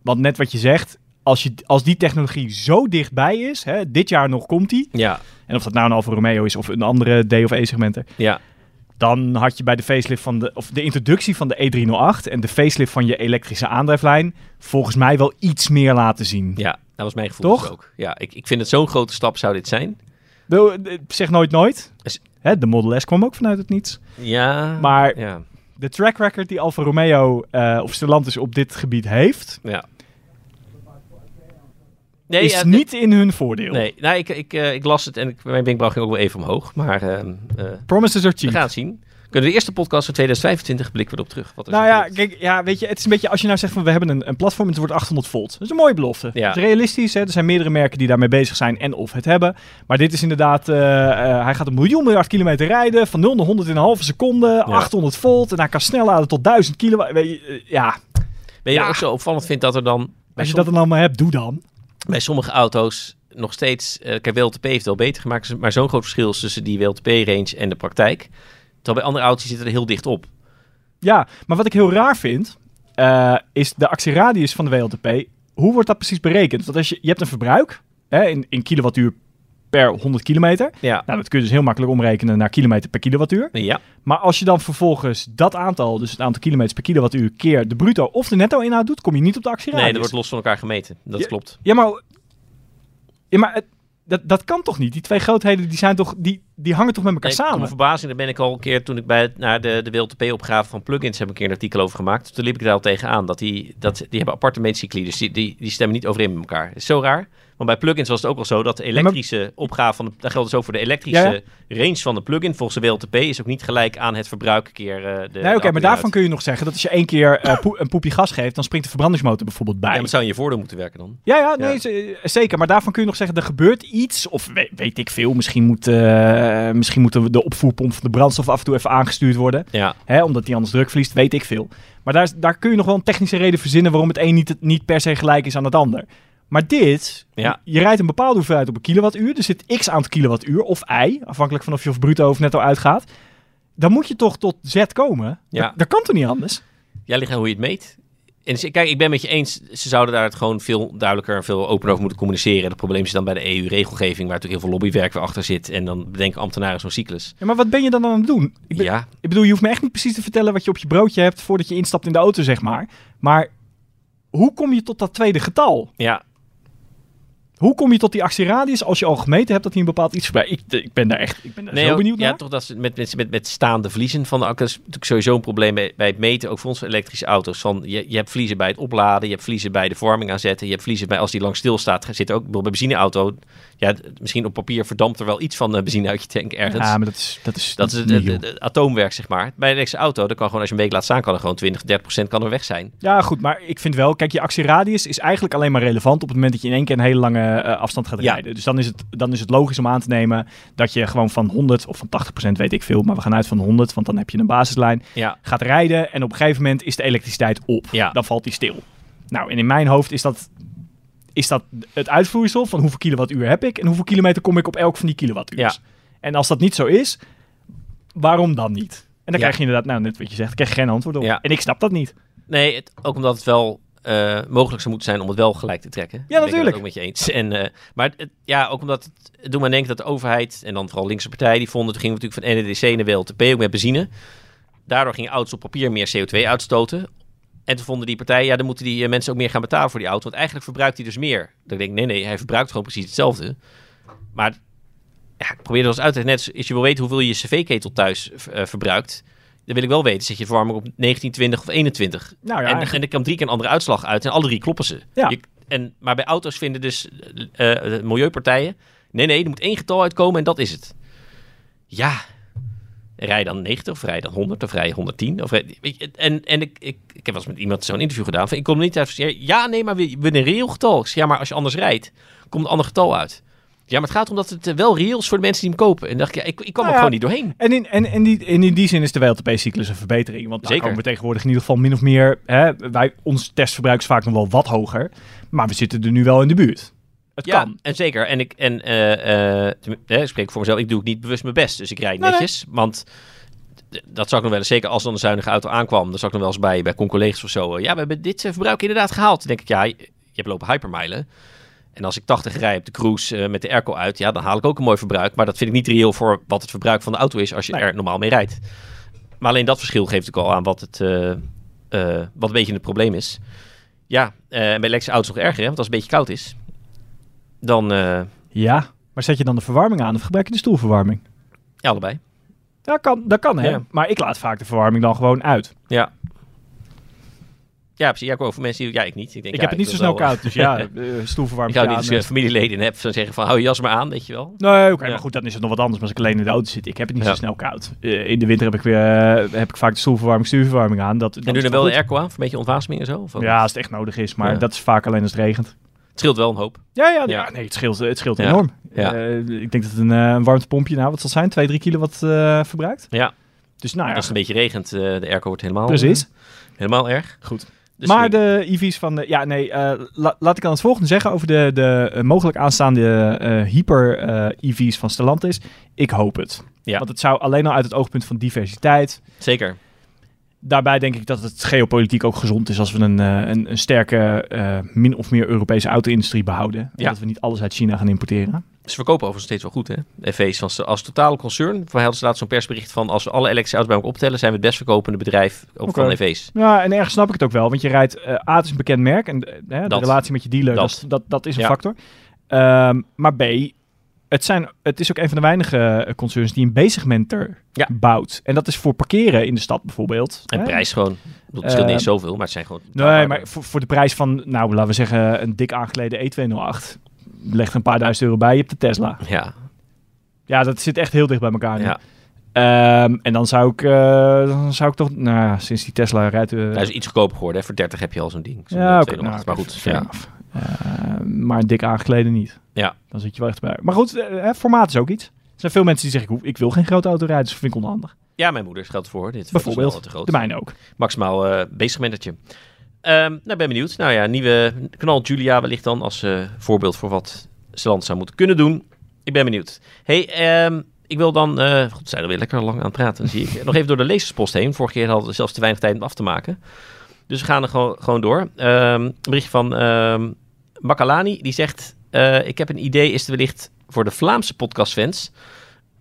Want net wat je zegt, als, je, als die technologie zo dichtbij is, hè, dit jaar nog komt die, ja, en of dat nou een Alfa Romeo is of een andere D of E segmenten, ja. Dan had je bij de facelift van de, of de introductie van de E308 en de facelift van je elektrische aandrijflijn volgens mij wel iets meer laten zien. Ja, dat was mijn gevoel Toch? dus ook. Ja, ik, ik vind het zo'n grote stap zou dit zijn. Zeg nooit nooit. Hè, de Model S kwam ook vanuit het niets. Ja, Maar ja, de track record die Alfa Romeo eh, of Stellantis op dit gebied heeft, ja. Nee, is ja, niet in hun voordeel. Nee, nou, ik, ik, eh, ik las het en ik, mijn wenkbrauw ging ook wel even omhoog. Maar ehm, eh, Promises are we cheap. gaan het zien. Kunnen we de eerste podcast van 2025 blikken we erop terug. Wat er Nou ja, kijk, ja, weet je, het is een beetje als je nou zegt van we hebben een, een platform en het wordt 800 volt. Dat is een mooie belofte. Ja. Het is realistisch, hè? er zijn meerdere merken die daarmee bezig zijn en of het hebben. Maar dit is inderdaad, eh, hij gaat een miljoen miljard kilometer rijden, van 0 naar 100 in een halve seconde, 800 volt en hij kan snel laden tot 1000 kilowatt. Weet je, eh, ja, Weet je ja. ook zo opvallend vindt dat er dan als je dat dan allemaal hebt, doe dan. Bij sommige auto's nog steeds... eh kijk, WLTP heeft wel beter gemaakt, maar zo'n groot verschil tussen die WLTP-range en de praktijk. Terwijl bij andere auto's zitten er heel dicht op. Ja, maar wat ik heel raar vind, eh, is de actieradius van de WLTP. Hoe wordt dat precies berekend? Want als je, je hebt een verbruik hè, in, in kilowattuur per 100 kilometer. Ja, Nou, dat kun je dus heel makkelijk omrekenen naar kilometer per kilowattuur. ja. Maar als je dan vervolgens dat aantal, dus het aantal kilometers per kilowattuur, keer de bruto of de netto inhoud doet, kom je niet op de actieradius. nee, dat wordt los van elkaar gemeten. Dat Ja, klopt. Ja, maar, ja, maar het- dat, dat kan toch niet? Die twee grootheden die zijn toch, die, die hangen toch met elkaar Nee, samen? mijn verbazing, daar ben ik al een keer toen ik bij naar de, de WLTP-opgave van plugins heb ik een keer een artikel over gemaakt. Toen liep ik daar al tegenaan. Dat die, dat, die hebben aparte meetcycli, dus die, die, die stemmen niet overeen met elkaar. Dat is zo raar. Want bij plugins was het ook al zo dat de elektrische opgave van de, dat geldt dus ook voor de elektrische Ja, range van de plugin volgens de WLTP is ook niet gelijk aan het verbruik keer eh, de. Nee, oké, maar daarvan kun je nog zeggen dat als je één keer eh, poe- een poepje gas geeft, dan springt de verbrandingsmotor bijvoorbeeld bij. Ja, maar het zou in je voordeel moeten werken dan. Ja, ja, nee, Ja. z- zeker. Maar daarvan kun je nog zeggen, er gebeurt iets. Of weet, weet ik veel, misschien moet, eh, misschien moet de- de opvoerpomp van de brandstof af en toe even aangestuurd worden. Ja, Hè, omdat die anders druk verliest, weet ik veel. Maar daar, daar kun je nog wel een technische reden verzinnen waarom het een niet, niet per se gelijk is aan het ander. Maar dit, Ja. je rijdt een bepaalde hoeveelheid op een kilowattuur. Er zit x aantal kilowattuur of i, afhankelijk van of je of bruto of netto uitgaat. Dan moet je toch tot z komen. Ja. Dat, dat kan toch niet anders? ja ligt aan hoe je het meet. En dus, kijk, ik ben met je eens, ze zouden daar het gewoon veel duidelijker en veel opener over moeten communiceren. Het probleem is dan bij de EU-regelgeving, waar natuurlijk heel veel lobbywerk weer achter zit. En dan bedenken ambtenaren zo'n cyclus. Ja, maar wat ben je dan aan het doen? Ik, ben- Ja, ik bedoel, je hoeft me echt niet precies te vertellen wat je op je broodje hebt voordat je instapt in de auto, zeg maar. Maar hoe kom je tot dat tweede getal? ja, Hoe kom je tot die actieradius als je al gemeten hebt dat hij een bepaald iets verbruikt? Ik, ik ben daar echt ik ben daar zo ook- benieuwd ja, naar. toch dat ze met, met, met, met staande vliezen van de accu's. natuurlijk sowieso een probleem bij, bij het meten, ook voor onze elektrische auto's. Van, je, je hebt vliezen bij het opladen, je hebt vliezen bij de vorming aanzetten, je hebt vliezen bij als die lang stilstaat. Zit ook bij een benzineauto. Ja, misschien op papier verdampt er wel iets van de benzine uit je tank ergens. Ja, maar dat is, dat is, Dat is het, atoomwerk, zeg maar. Bij een elektrische auto, dan kan gewoon als je een week laat staan, kan er gewoon 20, 30 procent kan er weg zijn. Ja, goed, maar ik vind wel, kijk, je actieradius is eigenlijk alleen maar relevant op het moment dat je in één keer een hele lange eh, afstand gaat Ja. rijden. Dus dan is, het, dan is het logisch om aan te nemen dat je gewoon van 100 of van 80% weet ik veel, maar we gaan uit van 100, want dan heb je een basislijn, Ja, gaat rijden en op een gegeven moment is de elektriciteit op. Ja. Dan valt die stil. Nou, en in mijn hoofd is dat, is dat het uitvloeisel van hoeveel kilowattuur heb ik en hoeveel kilometer kom ik op elk van die kilowattuurs. Ja. En als dat niet zo is, waarom dan niet? En dan Ja. krijg je inderdaad, nou net wat je zegt, krijg je geen antwoord op. Ja. En ik snap dat niet. Nee, het- ook omdat het wel eh, mogelijk zou moeten zijn om het wel gelijk te trekken. Ja, ik natuurlijk. ook met je eens. [laughs] En, eh, maar het, ja, ook omdat het, doet me denken dat de overheid en dan vooral linkse partijen, die vonden, toen gingen we natuurlijk van NEDC naar WLTP, ook met benzine. Daardoor gingen auto's op papier meer CO2 uitstoten. En toen vonden die partijen, ja, dan moeten die eh, mensen ook meer gaan betalen voor die auto. Want eigenlijk verbruikt hij dus meer. Dan denk ik, nee, nee, hij verbruikt gewoon precies hetzelfde. Maar ja, ik probeer er eens uit te. Net als je wil weten hoeveel je cv-ketel thuis eh, verbruikt. Dan wil ik wel weten, zet je verwarming op 19, 20 of 21? Nou ja, en, eigenlijk- en er kan drie keer een andere uitslag uit. En alle drie kloppen ze. Ja. Je- en, maar bij auto's vinden dus de milieupartijen... Nee, nee, er moet één getal uitkomen en dat is het. Ja, rij dan 90 of rij dan 100 of rij je 110. Of rij, en en ik, ik, ik heb wel eens met iemand zo'n interview gedaan. Van, ik kom niet uit. Ja, nee, maar we, we een reëel getal. Ik zeg, ja, maar als je anders rijdt, komt een ander getal uit. Ja, maar het gaat om dat het eh, wel reëel is voor de mensen die hem kopen. En dacht ik, ja, ik, ik kwam Nou er ja, gewoon niet doorheen. En in, en, en, die, en in die zin is de WLTP-cyclus een verbetering. Want daar komen we tegenwoordig in ieder geval min of meer... Hè, wij, ons testverbruik is vaak nog wel wat hoger. Maar we zitten er nu wel in de buurt. Het ja, kan. en zeker. En ik, en, eh, eh, ik spreek voor mezelf, ik doe het niet bewust mijn best. Dus ik rijd Nee, netjes. Want dat zou ik nog wel eens, zeker als dan een zuinige auto aankwam, dan zou ik nog wel eens bij, bij collega's of zo. eh, ja, we hebben dit verbruik inderdaad gehaald. Dan denk ik, ja, je, hebt lopen hypermilen. En als ik 80 rij op de cruise met de airco uit, ja, dan haal ik ook een mooi verbruik. Maar dat vind ik niet reëel voor wat het verbruik van de auto is als je Nee. er normaal mee rijdt. Maar alleen dat verschil geeft ook al aan wat, het, wat een beetje het probleem is. Ja, en bij elektrische auto's nog erger, hè? want als het een beetje koud is, dan eh, Ja, maar zet je dan de verwarming aan of gebruik je de stoelverwarming? ja, allebei. Ja, kan, dat kan hè. Ja. Maar ik laat vaak de verwarming dan gewoon uit. Ja. Ja, precies. Ja, over mensen die... Ja, ik niet. Ik, denk, ik ja, heb het niet zo snel koud, dus ja, [laughs] eh, stoelverwarming Ik hou niet als je eh, familieleden in hebt, dan zeggen van hou je jas maar aan, weet je wel. Nee, oké, Ja. maar goed, dan is het nog wat anders. Maar als ik alleen in de auto zit, ik heb het niet zo snel koud. In de winter heb ik weer heb ik vaak de stoelverwarming, stuurverwarming aan. Dat, En dat doe is er wel toch de airco aan, voor een beetje ontwaseming en zo? Of goed? Ja, als het echt nodig is, maar dat is vaak alleen als het regent. Het scheelt wel een hoop. Ja, ja, nee, het scheelt, het scheelt enorm. Ja. Eh, ik denk dat een, eh, een warmtepompje, nou wat zal zijn, 2, 3 kilowatt eh verbruikt. Ja, Dus nou ja, als het een beetje regent, de airco wordt helemaal... precies. helemaal erg. Goed. Dus maar de EV's van, de, ja nee, la- laat ik dan het volgende zeggen over de, de mogelijk aanstaande hyper-EV's van Stellantis. Ik hoop het. Ja. Want het zou alleen al uit het oogpunt van diversiteit, Zeker. Daarbij denk ik dat het geopolitiek ook gezond is als we een, eh, een, een sterke, eh, min of meer Europese auto-industrie behouden. En Ja. dat we niet alles uit China gaan importeren. Ze verkopen overigens steeds wel goed, hè? EV's van ze- als totale concern. Voor hadden ze laatst zo'n persbericht van als we alle elektrische auto's bij elkaar optellen, zijn we het best verkopende bedrijf op van EV's. Ja, en ergens snap ik het ook wel. Want je rijdt, eh A, het is een bekend merk. En de Dat. relatie met je dealer, dat, Dat. is- dat, dat is een Ja. factor. Ehm, maar B, het, zijn, het is ook een van de weinige eh, concerns die een B-segmenter Ja. bouwt. En dat is voor parkeren in de stad bijvoorbeeld. En Hè? prijs gewoon. Het scheelt niet eens Eh, zoveel, maar het zijn gewoon... Nee, maar voor, voor de prijs van, nou, laten we zeggen, een dik aangeleden E208. Leg er een paar duizend euro bij, je hebt de Tesla. Ja, Ja, dat zit echt heel dicht bij elkaar. ja. Ehm, en dan zou ik, eh, dan zou ik toch, nou, sinds die Tesla rijdt... eh, Hij is iets goedkoper geworden. Hè? Voor 30 heb je al zo'n ding. Zo'n Ja, oké. 208. nou, maar goed, ja. Eh, maar een dik aangeklede niet. Ja. Dan zit je wel echt bij. Maar goed, eh, hè, formaat is ook iets. Er zijn veel mensen die zeggen, ik, hoef- ik wil geen grote auto rijden, dus dat vind ik onhandig. ja, mijn moeder geldt voor. Dit Bijvoorbeeld, te groot. de mijne ook. Maximaal eh bezig mentertje. Ehm nou, ben benieuwd. Nou ja, nieuwe knal Julia wellicht dan als eh, voorbeeld voor wat Zeeland zou moeten kunnen doen. Ik ben benieuwd. hey, ehm, ik wil dan... eh goed, zijn er weer lekker lang aan het praten, zie ik. [laughs] Nog even door de lezerspost heen. Vorige keer hadden we zelfs te weinig tijd om af te maken. Dus we gaan er gewoon, gewoon door. Ehm, een berichtje van Makalani. Die zegt... eh, ik heb een idee, is het wellicht voor de Vlaamse podcastfans...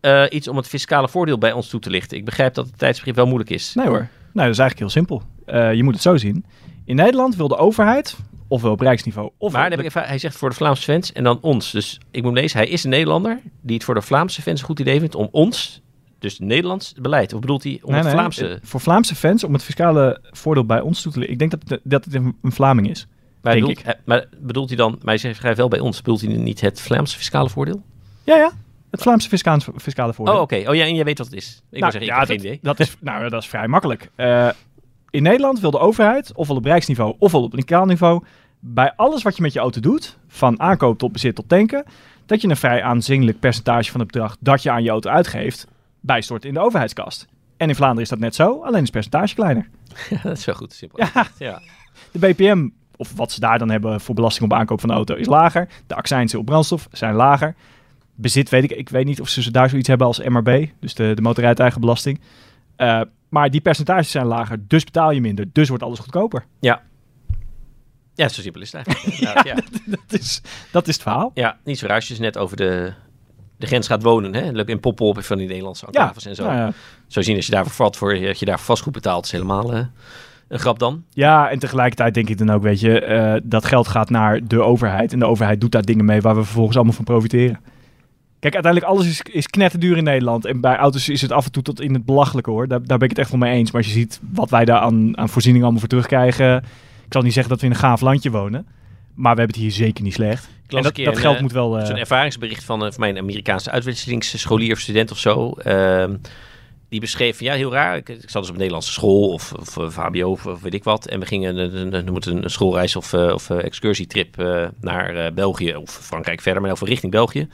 eh, iets om het fiscale voordeel bij ons toe te lichten. Ik begrijp dat het tijdsbegrip wel moeilijk is. Nee hoor. Nou, dat is eigenlijk heel simpel. Eh, je moet het zo zien. In Nederland wil de overheid, ofwel op rijksniveau, ofwel... Maar dan heb ik even, hij zegt voor de Vlaamse fans en dan ons. Dus ik moet lezen, hij is een Nederlander die het voor de Vlaamse fans een goed idee vindt om ons, dus Nederlands beleid, of bedoelt hij om Nee, het nee, Vlaamse? Voor Vlaamse fans, om het fiscale voordeel bij ons toe te lichten. Ik denk dat dat het een Vlaming is. Maar, denk bedoelt, eh, maar bedoelt hij dan, maar hij zegt schrijft wel bij ons, bedoelt hij niet het Vlaamse fiscale voordeel? Ja, ja. Het Vlaamse fiscale, fiscale voordeel. Oh, oké. Oh ja, en jij weet wat het is. Ik wil zeggen, ik ja, heb dat, geen idee. Dat is, [laughs] nou, dat is vrij makkelijk. Eh, in Nederland wil de overheid, ofwel op rijksniveau, ofwel op lokaal niveau, bij alles wat je met je auto doet, van aankoop tot bezit tot tanken, dat je een vrij aanzienlijk percentage van het bedrag dat je aan je auto uitgeeft, bijstort in de overheidskast. En in Vlaanderen is dat net zo, alleen is het percentage kleiner. Ja, [laughs] dat is wel goed. Simpel. Ja, Ja. de BPM, of wat ze daar dan hebben voor belasting op aankoop van de auto, is lager. De accijnsen op brandstof zijn lager. bezit weet ik, ik weet niet of ze daar zoiets hebben als MRB, dus de, de motorrijtuigenbelasting. Uh, maar die percentages zijn lager, dus betaal je minder, dus wordt alles goedkoper. Ja. Ja, zo simpel is het eigenlijk. [laughs] ja, ja. Dat, is, dat is het verhaal. Ja, niet zo raar als je net over de, de grens gaat wonen. Hè? Leuk in Poppel van die Nederlandse enclaves en zo. Ja, ja. Zo zien als je daarvoor valt voor dat je daar vastgoed betaalt, is helemaal uh, een grap dan. Ja, en tegelijkertijd denk ik dan ook, weet je, uh, dat geld gaat naar de overheid. En de overheid doet daar dingen mee waar we vervolgens allemaal van profiteren. Kijk, uiteindelijk alles is, is knetterduur in Nederland. En bij auto's is het af en toe tot in het belachelijke hoor. Daar, daar ben ik het echt wel mee eens. Maar als je ziet wat wij daar aan, aan voorzieningen allemaal voor terugkrijgen. Ik zal niet zeggen dat we in een gaaf landje wonen. Maar we hebben het hier zeker niet slecht. En dat, dat geld uh, moet wel... Uh... Zo'n ervaringsbericht van, uh, van mijn Amerikaanse uitwisselingsscholier of student of zo. Die beschreef van ja, heel raar. Ik, ik zat dus op een Nederlandse school of, of, of HBO of, of, weet ik wat. En we gingen een, een, een, een schoolreis of, of excursietrip naar België of Frankrijk verder, maar veel richting België.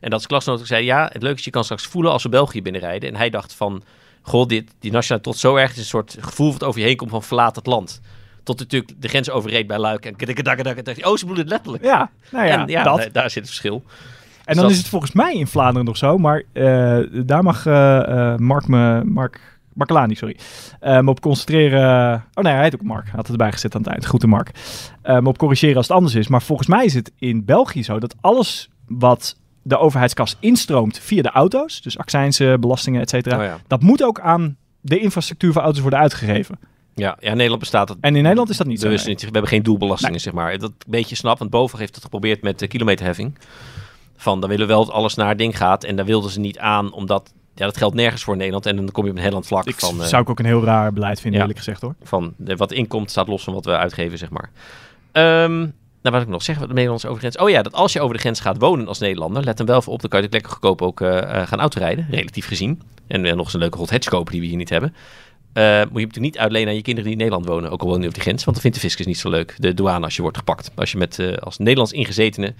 En dat is klasgenoot zei, ja, het leuke is, je kan straks voelen als we België binnenrijden. En hij dacht van, goh, dit, die nationale tot zo erg is een soort gevoel wat over je heen komt van verlaat het land. Tot natuurlijk de grens overreed bij Luik en oh, ze bedoelen het letterlijk. Ja, nou ja, en, ja dat. Daar zit het verschil. En dan is het volgens mij in Vlaanderen nog zo, maar uh, daar mag uh, uh, Mark me, Mark, Markelani, sorry, me op concentreren. Oh nee, hij heet ook Mark, had het erbij gezet aan het eind. Groeten Mark. me op corrigeren als het anders is. Maar volgens mij is het in België zo dat alles wat de overheidskas instroomt via de auto's, dus accijnsen, belastingen, et cetera, oh ja. dat moet ook aan de infrastructuur voor auto's worden uitgegeven. Ja, ja, in Nederland bestaat het. En in Nederland is dat niet zo. We hebben geen doelbelastingen, nee. zeg maar. Dat een beetje snap, want boven heeft het geprobeerd met de kilometerheffing. Van, dan willen we wel dat alles naar het ding gaat. En daar wilden ze niet aan, omdat ja, dat geldt nergens voor Nederland. En dan kom je op een Nederland vlak ik van... zou ik ook een heel raar beleid vinden, ja, eerlijk gezegd hoor. Van, de, wat inkomt staat los van wat we uitgeven, zeg maar. Um, nou, wat ik nog zeggen, wat de Nederlandse overgrens. Oh ja, dat als je over de grens gaat wonen als Nederlander, let hem wel even op, dan kan je lekker goedkoop ook uh, gaan autorijden, relatief gezien. En uh, nog eens een leuke hot hatch kopen die we hier niet hebben. moet je natuurlijk niet uitlenen aan je kinderen die in Nederland wonen, ook al wonen die op die grens, want dan vindt de fiscus niet zo leuk, de douane als je wordt gepakt. Als je met, als Nederlands ingezetene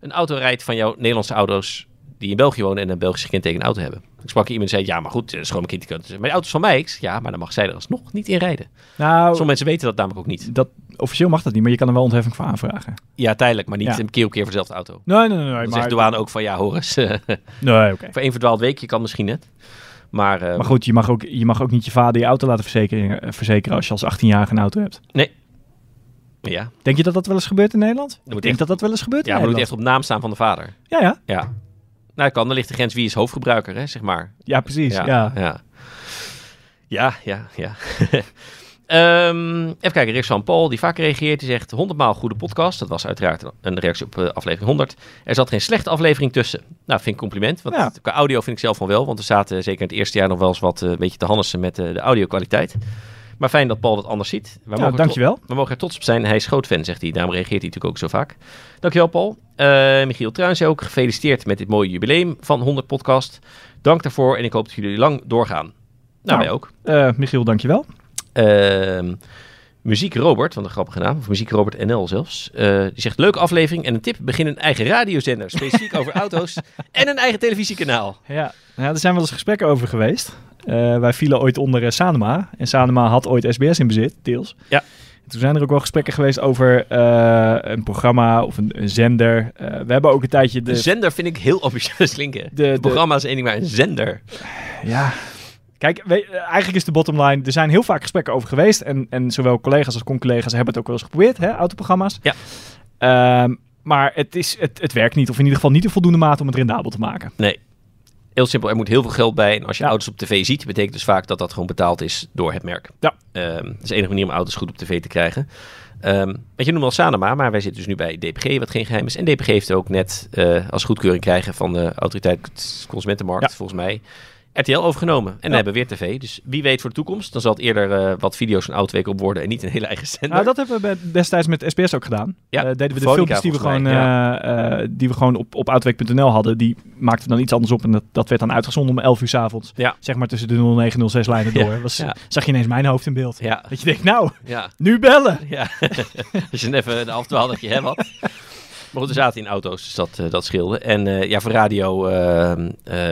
een auto rijdt van jouw Nederlandse auto's die in België wonen en een Belgische kentekende auto hebben. Ik sprak iemand die zei, ja, maar goed, dat is gewoon mijn kind. Mijn auto is van mij. Ja, maar dan mag zij er alsnog niet in rijden. Nou, Sommige mensen weten dat namelijk ook niet. Dat, officieel mag dat niet, maar je kan er wel ontheffing voor aanvragen. Ja, tijdelijk, maar niet ja. een keer op keer voor dezelfde auto. Nee, nee, nee. nee dan maar zegt de douane ook van, ja, hoor eens. [laughs] nee, oké. Okay. voor één verdwaald weekje kan misschien net. Maar, uh, maar goed, je mag, ook, je mag ook niet je vader je auto laten verzekeren, verzekeren als je als 18-jarige een auto hebt. Nee. Ja. Denk je dat dat wel eens gebeurt in Nederland? Ik denk echt, dat dat wel eens gebeurt ja, maar moet echt op naam staan van de vader. Ja, ja. Ja. Nou, kan. Dan ligt de grens wie is hoofdgebruiker, hè, zeg maar. Ja, precies. Ja, ja. Ja, ja, ja. ja. um, [laughs] even kijken, Rick van Paul, die vaak reageert. Die zegt 100 maal goede podcast. Dat was uiteraard een reactie op uh, aflevering 100. Er zat geen slechte aflevering tussen. Nou, vind ik compliment. Want Ja. qua audio vind ik zelf van wel. Want er zaten zeker in het eerste jaar nog wel eens wat uh, een beetje te hannissen met uh, de audio-kwaliteit. Maar fijn dat Paul dat anders ziet. Wij Nou, dankjewel. We mogen er trots op zijn. Hij is groot fan, zegt hij. Daarom reageert hij natuurlijk ook zo vaak. Dankjewel, Paul. Uh, Michiel Truijns ook. Gefeliciteerd met dit mooie jubileum van 100 podcast. Dank daarvoor en ik hoop dat jullie lang doorgaan. Nou, Nou, wij ook. Eh, Michiel, dankjewel. Ehm Muziek Robert, wat een grappige naam. Of Muziek Robert NL zelfs. Eh, die zegt, leuke aflevering en een tip. Begin een eigen radiozender. Specifiek over [laughs] auto's. En een eigen televisiekanaal. Ja, nou, er zijn wel eens gesprekken over geweest. Uh, wij vielen ooit onder uh, Sanema. En Sanema had ooit SBS in bezit, deels. Ja. En toen zijn er ook wel gesprekken geweest over een programma of een, een zender. we hebben ook een tijdje de... Een zender vind ik heel ambitieus klinken. De, de... programma is één ding, maar een zender. Ja, Kijk, we, eigenlijk is de bottom line, er zijn heel vaak gesprekken over geweest. En, en zowel collega's als con-collega's hebben het ook wel eens geprobeerd, hè, autoprogramma's. Ja. Um, maar het, is, het, het werkt niet, of in ieder geval niet in voldoende mate om het rendabel te maken. Nee. Heel simpel, er moet heel veel geld bij. En als je ja. auto's op tv ziet, betekent dus vaak dat dat gewoon betaald is door het merk. Ja. Um, dat is de enige manier om auto's goed op tv te krijgen. Um, je, noemen al Sanema, maar wij zitten dus nu bij DPG, wat geen geheim is. En DPG heeft ook net uh, als goedkeuring krijgen van de autoriteit Consumentenmarkt, ja. volgens mij, RTL overgenomen. En ja. we hebben weer tv. Dus wie weet voor de toekomst. Dan zal het eerder uh, wat video's van Oudweek op worden en niet een hele eigen zender. Nou, dat hebben we destijds met SBS ook gedaan. Ja, uh, deden we de filmpjes die we, gewoon, ja. uh, die we gewoon op, op oudweek.nl hadden. Die maakten dan iets anders op. En dat, dat werd dan uitgezonden om 11 uur 's avonds. Ja. Zeg maar tussen de 09 en 06 lijnen door. Was. Zag je ineens mijn hoofd in beeld. Ja. Dat je denkt, nou, nu bellen. Ja. [laughs] Als je even de toe had dat je hè, wat. [laughs] Maar goed, we zaten in auto's, dus dat, uh, dat scheelde. En uh, ja, voor radio uh,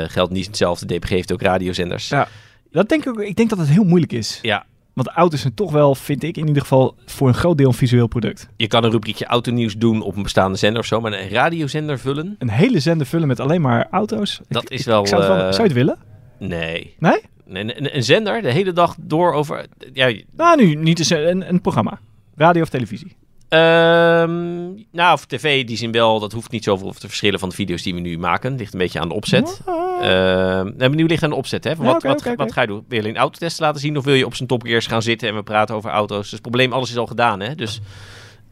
geldt niet hetzelfde. DPG heeft ook radiozenders. Ja, dat denk ik. Ik denk dat het heel moeilijk is. Ja, Want auto's zijn toch wel, vind ik in ieder geval, voor een groot deel een visueel product. Je kan een rubriekje autonieuws doen op een bestaande zender of zo, maar een radiozender vullen, Een hele zender vullen met alleen maar auto's. dat Ik- is wel... ik zou, het wel eh, zou je het willen? Nee. Nee? Nee, Een, een zender de hele dag door over... Ja, Nou, nu niet eens een, een programma. Radio of televisie. Ehm, nou, voor tv die zin wel, dat hoeft niet zoveel te verschillen van de video's die we nu maken. Ligt een beetje aan de opzet. Ehm nee, maar nu ligt aan de opzet. Hè? Van Ja, wat, wat, wat ga je doen? Wil je alleen autotesten laten zien of wil je op zijn topgears gaan zitten en we praten over auto's? Dus het probleem, alles is al gedaan. Hè? Dus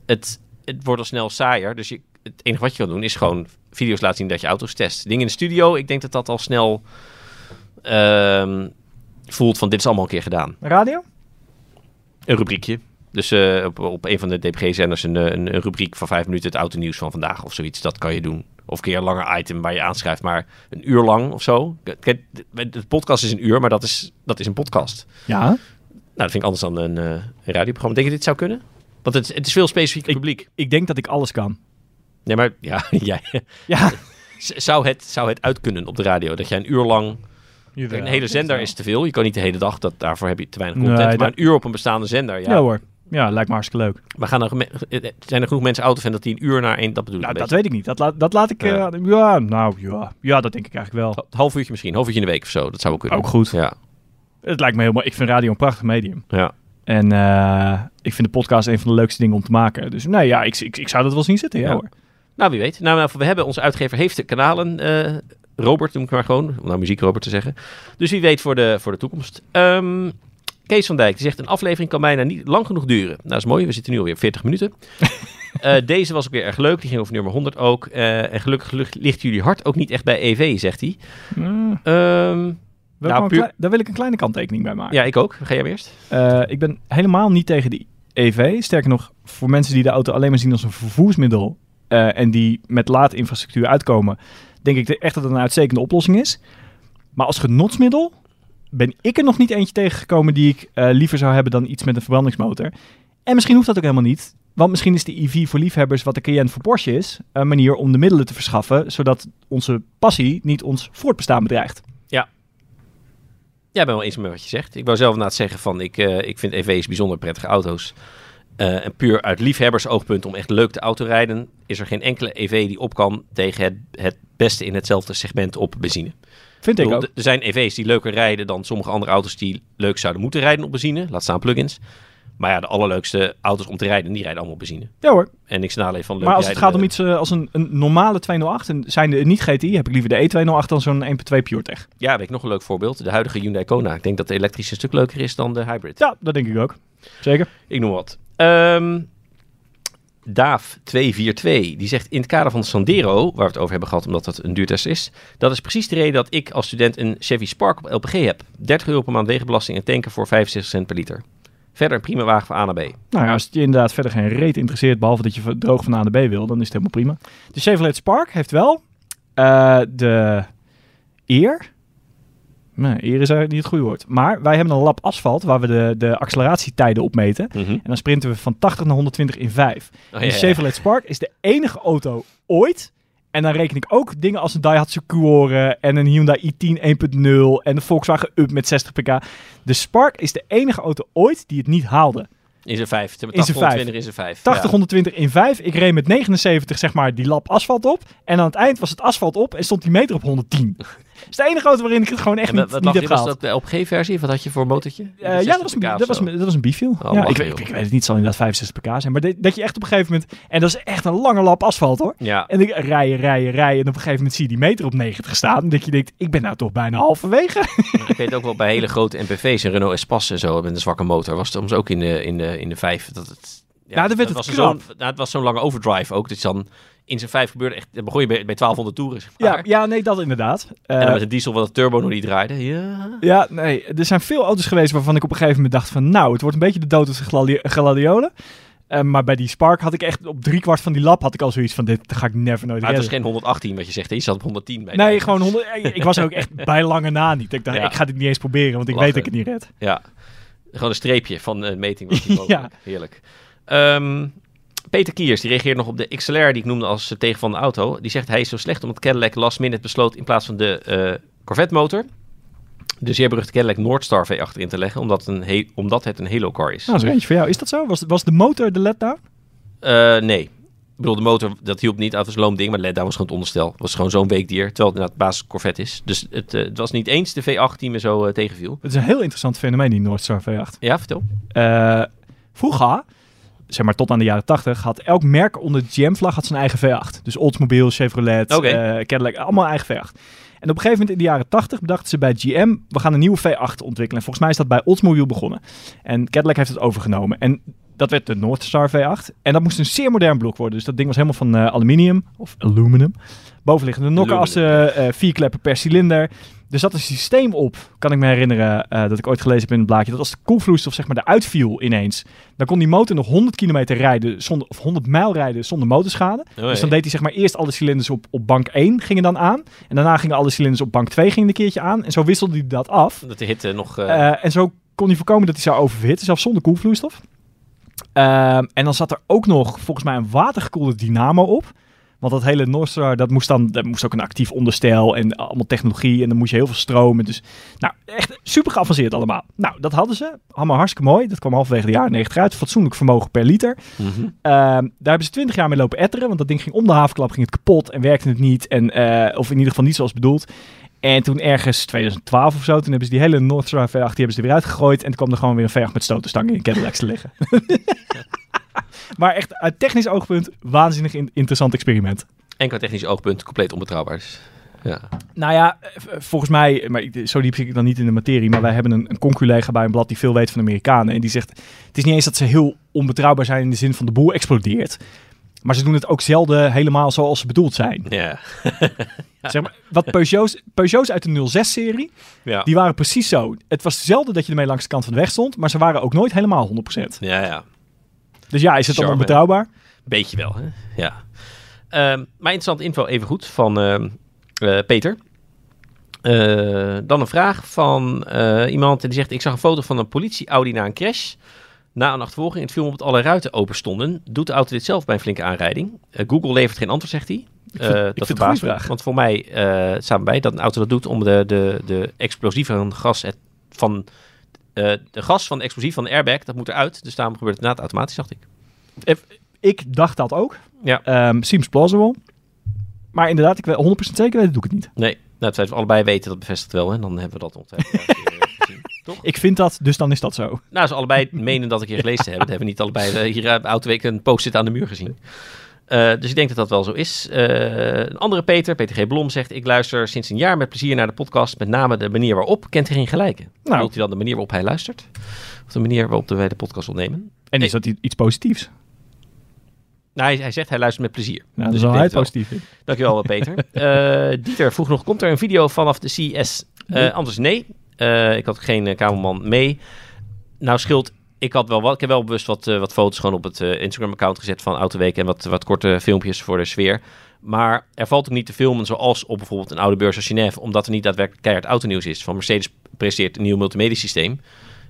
het, het wordt al snel saaier. Dus je, het enige wat je kan doen is gewoon video's laten zien dat je auto's test. Dingen in de studio, ik denk dat dat al snel ehm, voelt van dit is allemaal een keer gedaan. Radio? Een rubriekje. Dus eh, op, op een van de DPG-zenders een, eh, een, een rubriek van vijf minuten het autonieuws van vandaag of zoiets. Dat kan je doen. Of een keer een langer item waar je aanschrijft, maar een uur lang of zo. Kijk, de, podcast is een uur, maar dat is, dat is een podcast. Ja. Nou, dat vind ik anders dan een, eh, een radioprogramma. Denk je dit zou kunnen? Want het, het is veel specifiek publiek. Ik denk dat ik alles kan. Nee, maar ja, [laughs] jij, Ja. zou, het, zou het uit kunnen op de radio? Dat jij een uur lang... Een hele zender is te veel. Je kan niet de hele dag, dat, daarvoor heb je te weinig Nee, content. maar een uur op een bestaande zender, Ja. hoor. Ja, lijkt me hartstikke leuk. Maar gaan er, geme- eh, zijn er genoeg mensen autofan dat die een uur naar één... Dat bedoel ik Nou, dat weet ik niet. Dat, laat dat laat ik... Ja. Ja. ja, nou ja. Ja, dat denk ik eigenlijk wel. half uurtje misschien, half uurtje in de week of zo. Dat zou ook kunnen. Ook goed. Ja, Het lijkt me mooi. Ik vind radio een prachtig medium. ja. En eh, ik vind de podcast een van de leukste dingen om te maken. Dus nee, ja, ik, ik, ik zou dat wel zien zitten. Ja, Ja. hoor. Nou, wie weet. Nou, nou, we hebben, onze uitgever heeft de kanalen. eh, Robert, noem ik maar gewoon. Om nou muziek Robert te zeggen. Dus wie weet voor de, voor de toekomst. Ehm, Kees van Dijk die zegt: Een aflevering kan bijna niet lang genoeg duren. Nou, dat is mooi. We zitten nu alweer op 40 minuten. [laughs] Eh, deze was ook weer erg leuk. Die ging over nummer 100 ook. Eh, en gelukkig ligt- jullie hart ook niet echt bij EV, zegt hij. Mm, Ehm, Nou, puur- daar wil ik een kleine kanttekening bij maken. ja, ik ook. Ga jij eerst? Eh, ik ben helemaal niet tegen de EV. Sterker nog, voor mensen die de auto alleen maar zien als een vervoersmiddel en die met laadinfrastructuur uitkomen, denk ik echt dat het een uitstekende oplossing is. Maar als genotsmiddel ben ik er nog niet eentje tegengekomen die ik eh, liever zou hebben dan iets met een verbrandingsmotor. En misschien hoeft dat ook helemaal niet. Want misschien is de EV voor liefhebbers wat de Cayenne voor Porsche is, een manier om de middelen te verschaffen, zodat onze passie niet ons voortbestaan bedreigt. Ja, ik ben wel eens met wat je zegt. Ik wou zelf na het zeggen van, ik, eh, ik vind EV's bijzonder prettige auto's. Eh, en puur uit liefhebbersoogpunt om echt leuk te autorijden, is er geen enkele EV die op kan tegen het, het beste in hetzelfde segment op benzine. Vind ik Ik ook. Er zijn EV's die leuker rijden dan sommige andere auto's die leuk zouden moeten rijden op benzine. Laat staan plugins. Maar ja, de allerleukste auto's om te rijden, die rijden allemaal op benzine. Ja hoor. En niks nadeel van leuk Maar als het gaat om iets eh, als een, een normale 208 en zijn de niet GTI, heb ik liever de E208 dan zo'n 1.2 PureTech. Ja, weet ik nog een leuk voorbeeld. De huidige Hyundai Kona. Ik denk dat de elektrische een stuk leuker is dan de hybrid. Ja, dat denk ik ook. Zeker. Ik noem wat. Ehm Daaf242, die zegt in het kader van de Sandero, waar we het over hebben gehad omdat dat een duurtest is, dat is precies de reden dat ik als student een Chevy Spark op LPG heb. 30 euro per maand wegenbelasting en tanken voor 65 cent per liter. Verder een prima wagen voor A naar B. Nou ja, als je inderdaad verder geen reet interesseert, behalve dat je van- droog van A naar B wil, dan is het helemaal prima. De Chevrolet Spark heeft wel eh, de eer. Nee, eer is eigenlijk niet het goede woord. Maar wij hebben een lap asfalt waar we de, de acceleratietijden opmeten. Mhm. En dan sprinten we van 80 naar 120 in 5. Oh, de. Chevrolet Spark is de enige auto ooit. En dan reken ik ook dingen als een Daihatsu Cuore en een Hyundai i10 1.0 en de Volkswagen Up met 60 pk. De Spark is de enige auto ooit die het niet haalde. In zijn 5. In zijn 80, in zijn 5. 80, 120 in 5. Ik reed met 79 zeg maar die lap asfalt op. En aan het eind was het asfalt op en stond die meter op 110. [laughs] [laughs] Dat is de enige auto waarin ik het gewoon echt En wat, niet, wat niet heb je, was gehaald. dat de LPG-versie? Wat had je voor motortje? Eh, ja, dat was, een, dat, was, een- dat was een bifiel. Oh, ja, ik, ik, ik weet het niet, zal inderdaad 65 pk zijn. Maar dat, dat je echt op een gegeven moment... En dat is echt een lange lap asfalt hoor. Ja, En ik rijden, rijden, rijden. En op een gegeven moment zie je die meter op 90 staan. En dat je denkt, ik ben nou toch bijna halverwege. [laughs] ik weet ook wel bij hele grote MPV's, een Renault Espace en zo, met een zwakke motor, was het soms ook in de, in de, in de 5. Dat het, Ja, dan werd het was nou, het was zo'n lange overdrive ook. Dus dan in zijn 5 gebeurde echt, dan begon je bij, bij 1200 toeren. Zeg maar. Ja, ja, nee, dat inderdaad. En Eh, dan met een diesel wat de turbo nog niet draaide. Ja. Ja, nee. Er zijn veel auto's geweest waarvan ik op een gegeven moment dacht van... Nou, het wordt een beetje de dood gladi- gladiolen. Eh, maar bij die Spark had ik echt op driekwart van die lap had ik al zoiets van... Dit ga ik never nooit Maar het was redden. geen 118 wat je zegt. Je zat op 110 bij. Nee, gewoon 100. Ik ik was ook echt [laughs] bij lange na niet. Ik dacht, Ja. ik ga dit niet eens proberen, want ik Lachen. weet dat ik het niet red. Ja. Gewoon een streepje van een meting. Was die [laughs] Ja. Heerlijk. Ehm, Peter Kiers, die reageert nog op de XLR die ik noemde als eh, tegen van de auto. Die zegt hij is zo slecht omdat Cadillac last minute besloot in plaats van de eh, Corvette motor. Dus je berucht Cadillac Northstar V8 in te leggen, omdat, een he- omdat het een Halo car is. Nou, dat is eentje voor jou. Is dat zo? Was, was de motor de letdown? Eh, nee. Ik bedoel, de motor, dat hielp niet. Het was een loom ding, maar letdown was gewoon het onderstel. Het was gewoon zo'n weekdier, terwijl het inderdaad basis Corvette is. Dus het, het was niet eens de V8 die me zo tegenviel. Het is een heel interessant fenomeen, die Northstar V8. Ja, vertel. Vroeger, zeg maar tot aan de jaren 80, had elk merk onder de GM-vlag had zijn eigen V8. Dus Oldsmobile, Chevrolet, Oké. eh, Cadillac, allemaal eigen V8. En op een gegeven moment in de jaren 80 bedachten ze bij GM, we gaan een nieuwe V8 ontwikkelen. En volgens mij is dat bij Oldsmobile begonnen. En Cadillac heeft het overgenomen. En dat werd de Northstar V8. En dat moest een zeer modern blok worden. Dus dat ding was helemaal van eh, aluminium, of aluminum. Bovenliggende nokkerassen, eh vier kleppen per cilinder. Er zat een systeem op, kan ik me herinneren, eh, dat ik ooit gelezen heb in het blaadje. Dat als de koelvloeistof zeg maar eruit viel ineens, dan kon die motor nog 100 kilometer rijden, zonder, of 100 mijl rijden zonder motorschade. Oh, Dus dan deed hij zeg maar eerst alle cilinders op, op bank 1 gingen dan aan. En daarna gingen alle cilinders op bank 2 gingen een keertje aan. En zo wisselde hij dat af. Dat de hitte nog... eh, Eh, en zo kon hij voorkomen dat hij zou oververhitten, zelfs zonder koelvloeistof. Ehm, en dan zat er ook nog volgens mij een watergekoelde dynamo op. Want dat hele Northstar, dat moest dan, dat moest ook een actief onderstel en allemaal technologie. En dan moest je heel veel stromen. Dus nou, echt super geavanceerd allemaal. Nou, dat hadden ze. Allemaal hartstikke mooi. Dat kwam halverwege de jaren 90 uit. Fatsoenlijk vermogen per liter. mhm. Ehm, daar hebben ze twintig jaar mee lopen etteren. Want dat ding ging om de havenklap, ging het kapot en werkte het niet. En, eh, of in ieder geval niet zoals bedoeld. En toen ergens 2012 of zo, toen hebben ze die hele Northstar V8 die hebben ze er weer uitgegooid. En toen kwam er gewoon weer een V8 met stotenstangen in Cadillacs te liggen. [laughs] maar echt uit technisch oogpunt, waanzinnig in- interessant experiment. En qua technisch oogpunt compleet onbetrouwbaar. Ja. Nou ja, volgens mij, maar zo diep zit ik dan niet in de materie, maar wij hebben een, een conculega bij een blad die veel weet van de Amerikanen. En die zegt, het is niet eens dat ze heel onbetrouwbaar zijn in de zin van de boel explodeert. Maar ze doen het ook zelden helemaal zoals ze bedoeld zijn. Ja. [laughs] Zeg maar, wat Peugeot's, Peugeot's uit de 06-serie, Ja. die waren precies zo. Het was zelden dat je ermee langs de kant van de weg stond, maar ze waren ook nooit helemaal 100%. ja, ja. Dus ja, is het dan Charme. onbetrouwbaar? Beetje wel, hè? Ja. Ehm, maar interessante info even goed van ehm, eh, Peter. Eh, dan een vraag van eh, iemand die zegt... Ik zag een foto van een politie-Audi na een crash. Na een achtervolging. Het viel me op dat alle ruiten open stonden. Doet de auto dit zelf bij een flinke aanrijding? Eh, Google levert geen antwoord, zegt hij. ik dat het een vraag. Want voor mij eh staat bij dat een auto dat doet om de, de, de explosieve gas het, van... de gas van de explosief van de airbag, dat moet eruit. Dus daarom gebeurt het inderdaad automatisch, dacht ik. Ik dacht dat ook. Ja. Ehm, seems plausible. Maar inderdaad, ik weet 100% zeker weten, doe ik het niet. Nee, nou, het we allebei weten, dat bevestigt wel. En dan hebben we dat ongetwijfeld [laughs] een keer, eh, gezien. Toch? Ik vind dat, dus dan is dat zo. Nou, ze allebei [laughs] menen dat ik hier gelezen heb. Dat hebben we niet allebei eh, hier uh, Autoweek een post-it aan de muur gezien. Uh, dus ik denk dat dat wel zo is. Uh, een andere Peter, Peter G. Blom, zegt... Ik luister sinds een jaar met plezier naar de podcast. Met name de manier waarop. Kent hij geen gelijke? Nou. Bedoelt hij dan de manier waarop hij luistert? Of de manier waarop wij de podcast opnemen? En is dat iets positiefs? Nou, hij, hij, zegt hij luistert met plezier. Nou, dus dat is wel positief. Dankjewel, Peter. uh, [laughs] Dieter vroeg nog, komt er een video vanaf de CS? Uh, anders nee. Uh, ik had geen kamerman mee. Nou scheelt, ik had wel wat, ik heb wel bewust wat, uh, wat foto's gewoon op het Instagram-account gezet van Autoweek en wat, wat korte filmpjes voor de sfeer. Maar er valt ook niet te filmen zoals op bijvoorbeeld een oude beurs als Genève, omdat er niet daadwerkelijk keihard autonieuws is. Van Mercedes presenteert een nieuw multimedia systeem.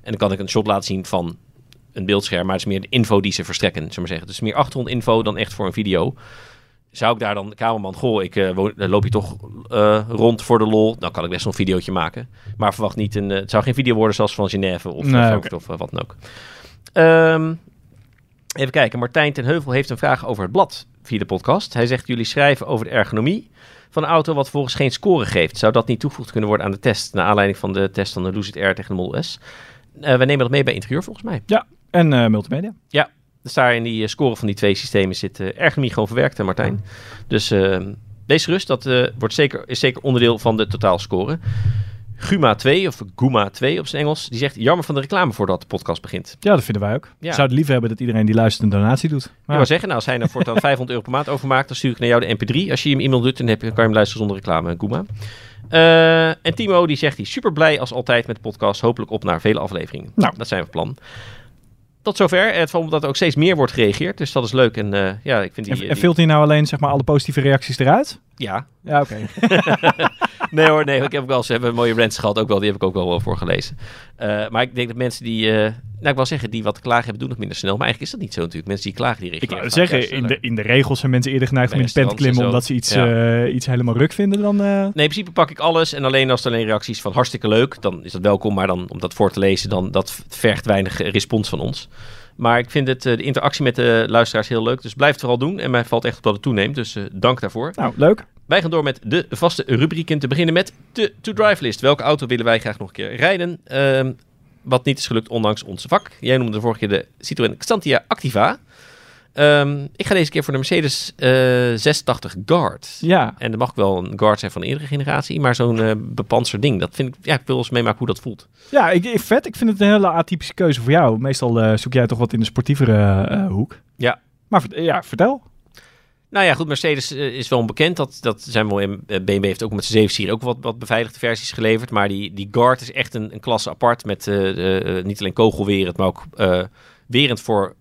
En dan kan ik een shot laten zien van een beeldscherm, maar het is meer de info die ze verstrekken, zullen maar zeggen. Dus meer achtergrondinfo dan echt voor een video. Zou ik daar dan de kamerman, goh, ik uh, woon, loop je toch uh, rond voor de lol, dan kan ik best wel een videootje maken. Maar verwacht niet een, uh, het zou geen video worden zoals van Genève of, nee, okay. of wat dan ook. Um, even kijken, Martijn ten Heuvel heeft een vraag over het blad via de podcast. Hij zegt, jullie schrijven over de ergonomie van een auto wat volgens geen score geeft. Zou dat niet toegevoegd kunnen worden aan de test, naar aanleiding van de test van de Lucid Air tegen de Model S? we nemen dat mee bij interieur volgens mij. Ja, en multimedia. Ja, dus daar in die uh, score van die twee systemen zit uh, ergonomie gewoon verwerkt, hè, Martijn. Dus wees gerust, dat eh, wordt zeker, is zeker onderdeel van de totaalscore. Guma 2, of Guma 2 op zijn Engels, die zegt jammer van de reclame voordat de podcast begint. Ja, dat vinden wij ook. Ja. Zouden liever hebben dat iedereen die luistert een donatie doet. Maar ik wil zeggen, nou, als hij nou voortaan [laughs] 500 euro per maand overmaakt, dan stuur ik naar jou de mp3. Als je hem e-mail doet, dan, heb je, dan kan je hem luisteren zonder reclame, Guma. Uh, en Timo die zegt hij super blij als altijd met de podcast. Hopelijk op naar vele afleveringen. Nou, dat zijn we plan. Tot zover. Het valt dat er ook steeds meer wordt gereageerd. Dus dat is leuk. En uh, ja, ik vind die... En, en filtert hij nou alleen zeg maar alle positieve reacties eruit? Ja. Ja, oké. Okay. [laughs] nee hoor, nee. Ik heb ook wel, ze hebben mooie rants gehad ook wel. Die heb ik ook wel voorgelezen. Uh, maar ik denk dat mensen die... Nou, ik wil zeggen, die wat klagen hebben doen nog minder snel. Maar eigenlijk is dat niet zo natuurlijk. Mensen die klagen, die Ik reageren wou vaak zeggen, in de, in de regels zijn mensen eerder geneigd om in de pen te klimmen omdat ze iets, eh, iets helemaal ruk vinden dan... eh, Nee, in principe pak ik alles. En alleen als er alleen reacties van hartstikke leuk, dan is dat welkom. Maar dan, om dat voor te lezen, dan dat vergt weinig eh, respons van ons. Maar ik vind het, eh, de interactie met de luisteraars heel leuk. Dus blijf het vooral doen. En mij valt echt op dat het toeneemt. Dus eh, dank daarvoor. Nou, leuk. Wij gaan door met de vaste rubrieken. Te beginnen met de to-drive list. Welke auto willen wij graag nog een keer rijden? Ehm, wat niet is gelukt ondanks ons vak. Jij noemde de vorige keer de Citroën Xantia Activa. Ehm, ik ga deze keer voor de Mercedes eh 680 Guard. Ja, En dat mag wel een Guard zijn van de eerdere generatie. Maar zo'n eh bepanserd ding, dat vind ik... Ja, ik wil eens meemaken hoe dat voelt. ja ik, ik- vet. Ik vind het een hele atypische keuze voor jou. Meestal eh, zoek jij toch wat in de sportievere hoek. Ja. Maar ja, vertel. Nou ja, goed, Mercedes eh, is wel onbekend. Dat, dat zijn wel in, eh, BMW heeft ook met zijn 7 serie ook wat, wat beveiligde versies geleverd. Maar die, die Guard is echt een, een klasse apart. Met eh, niet alleen kogelwerend, maar ook werend voor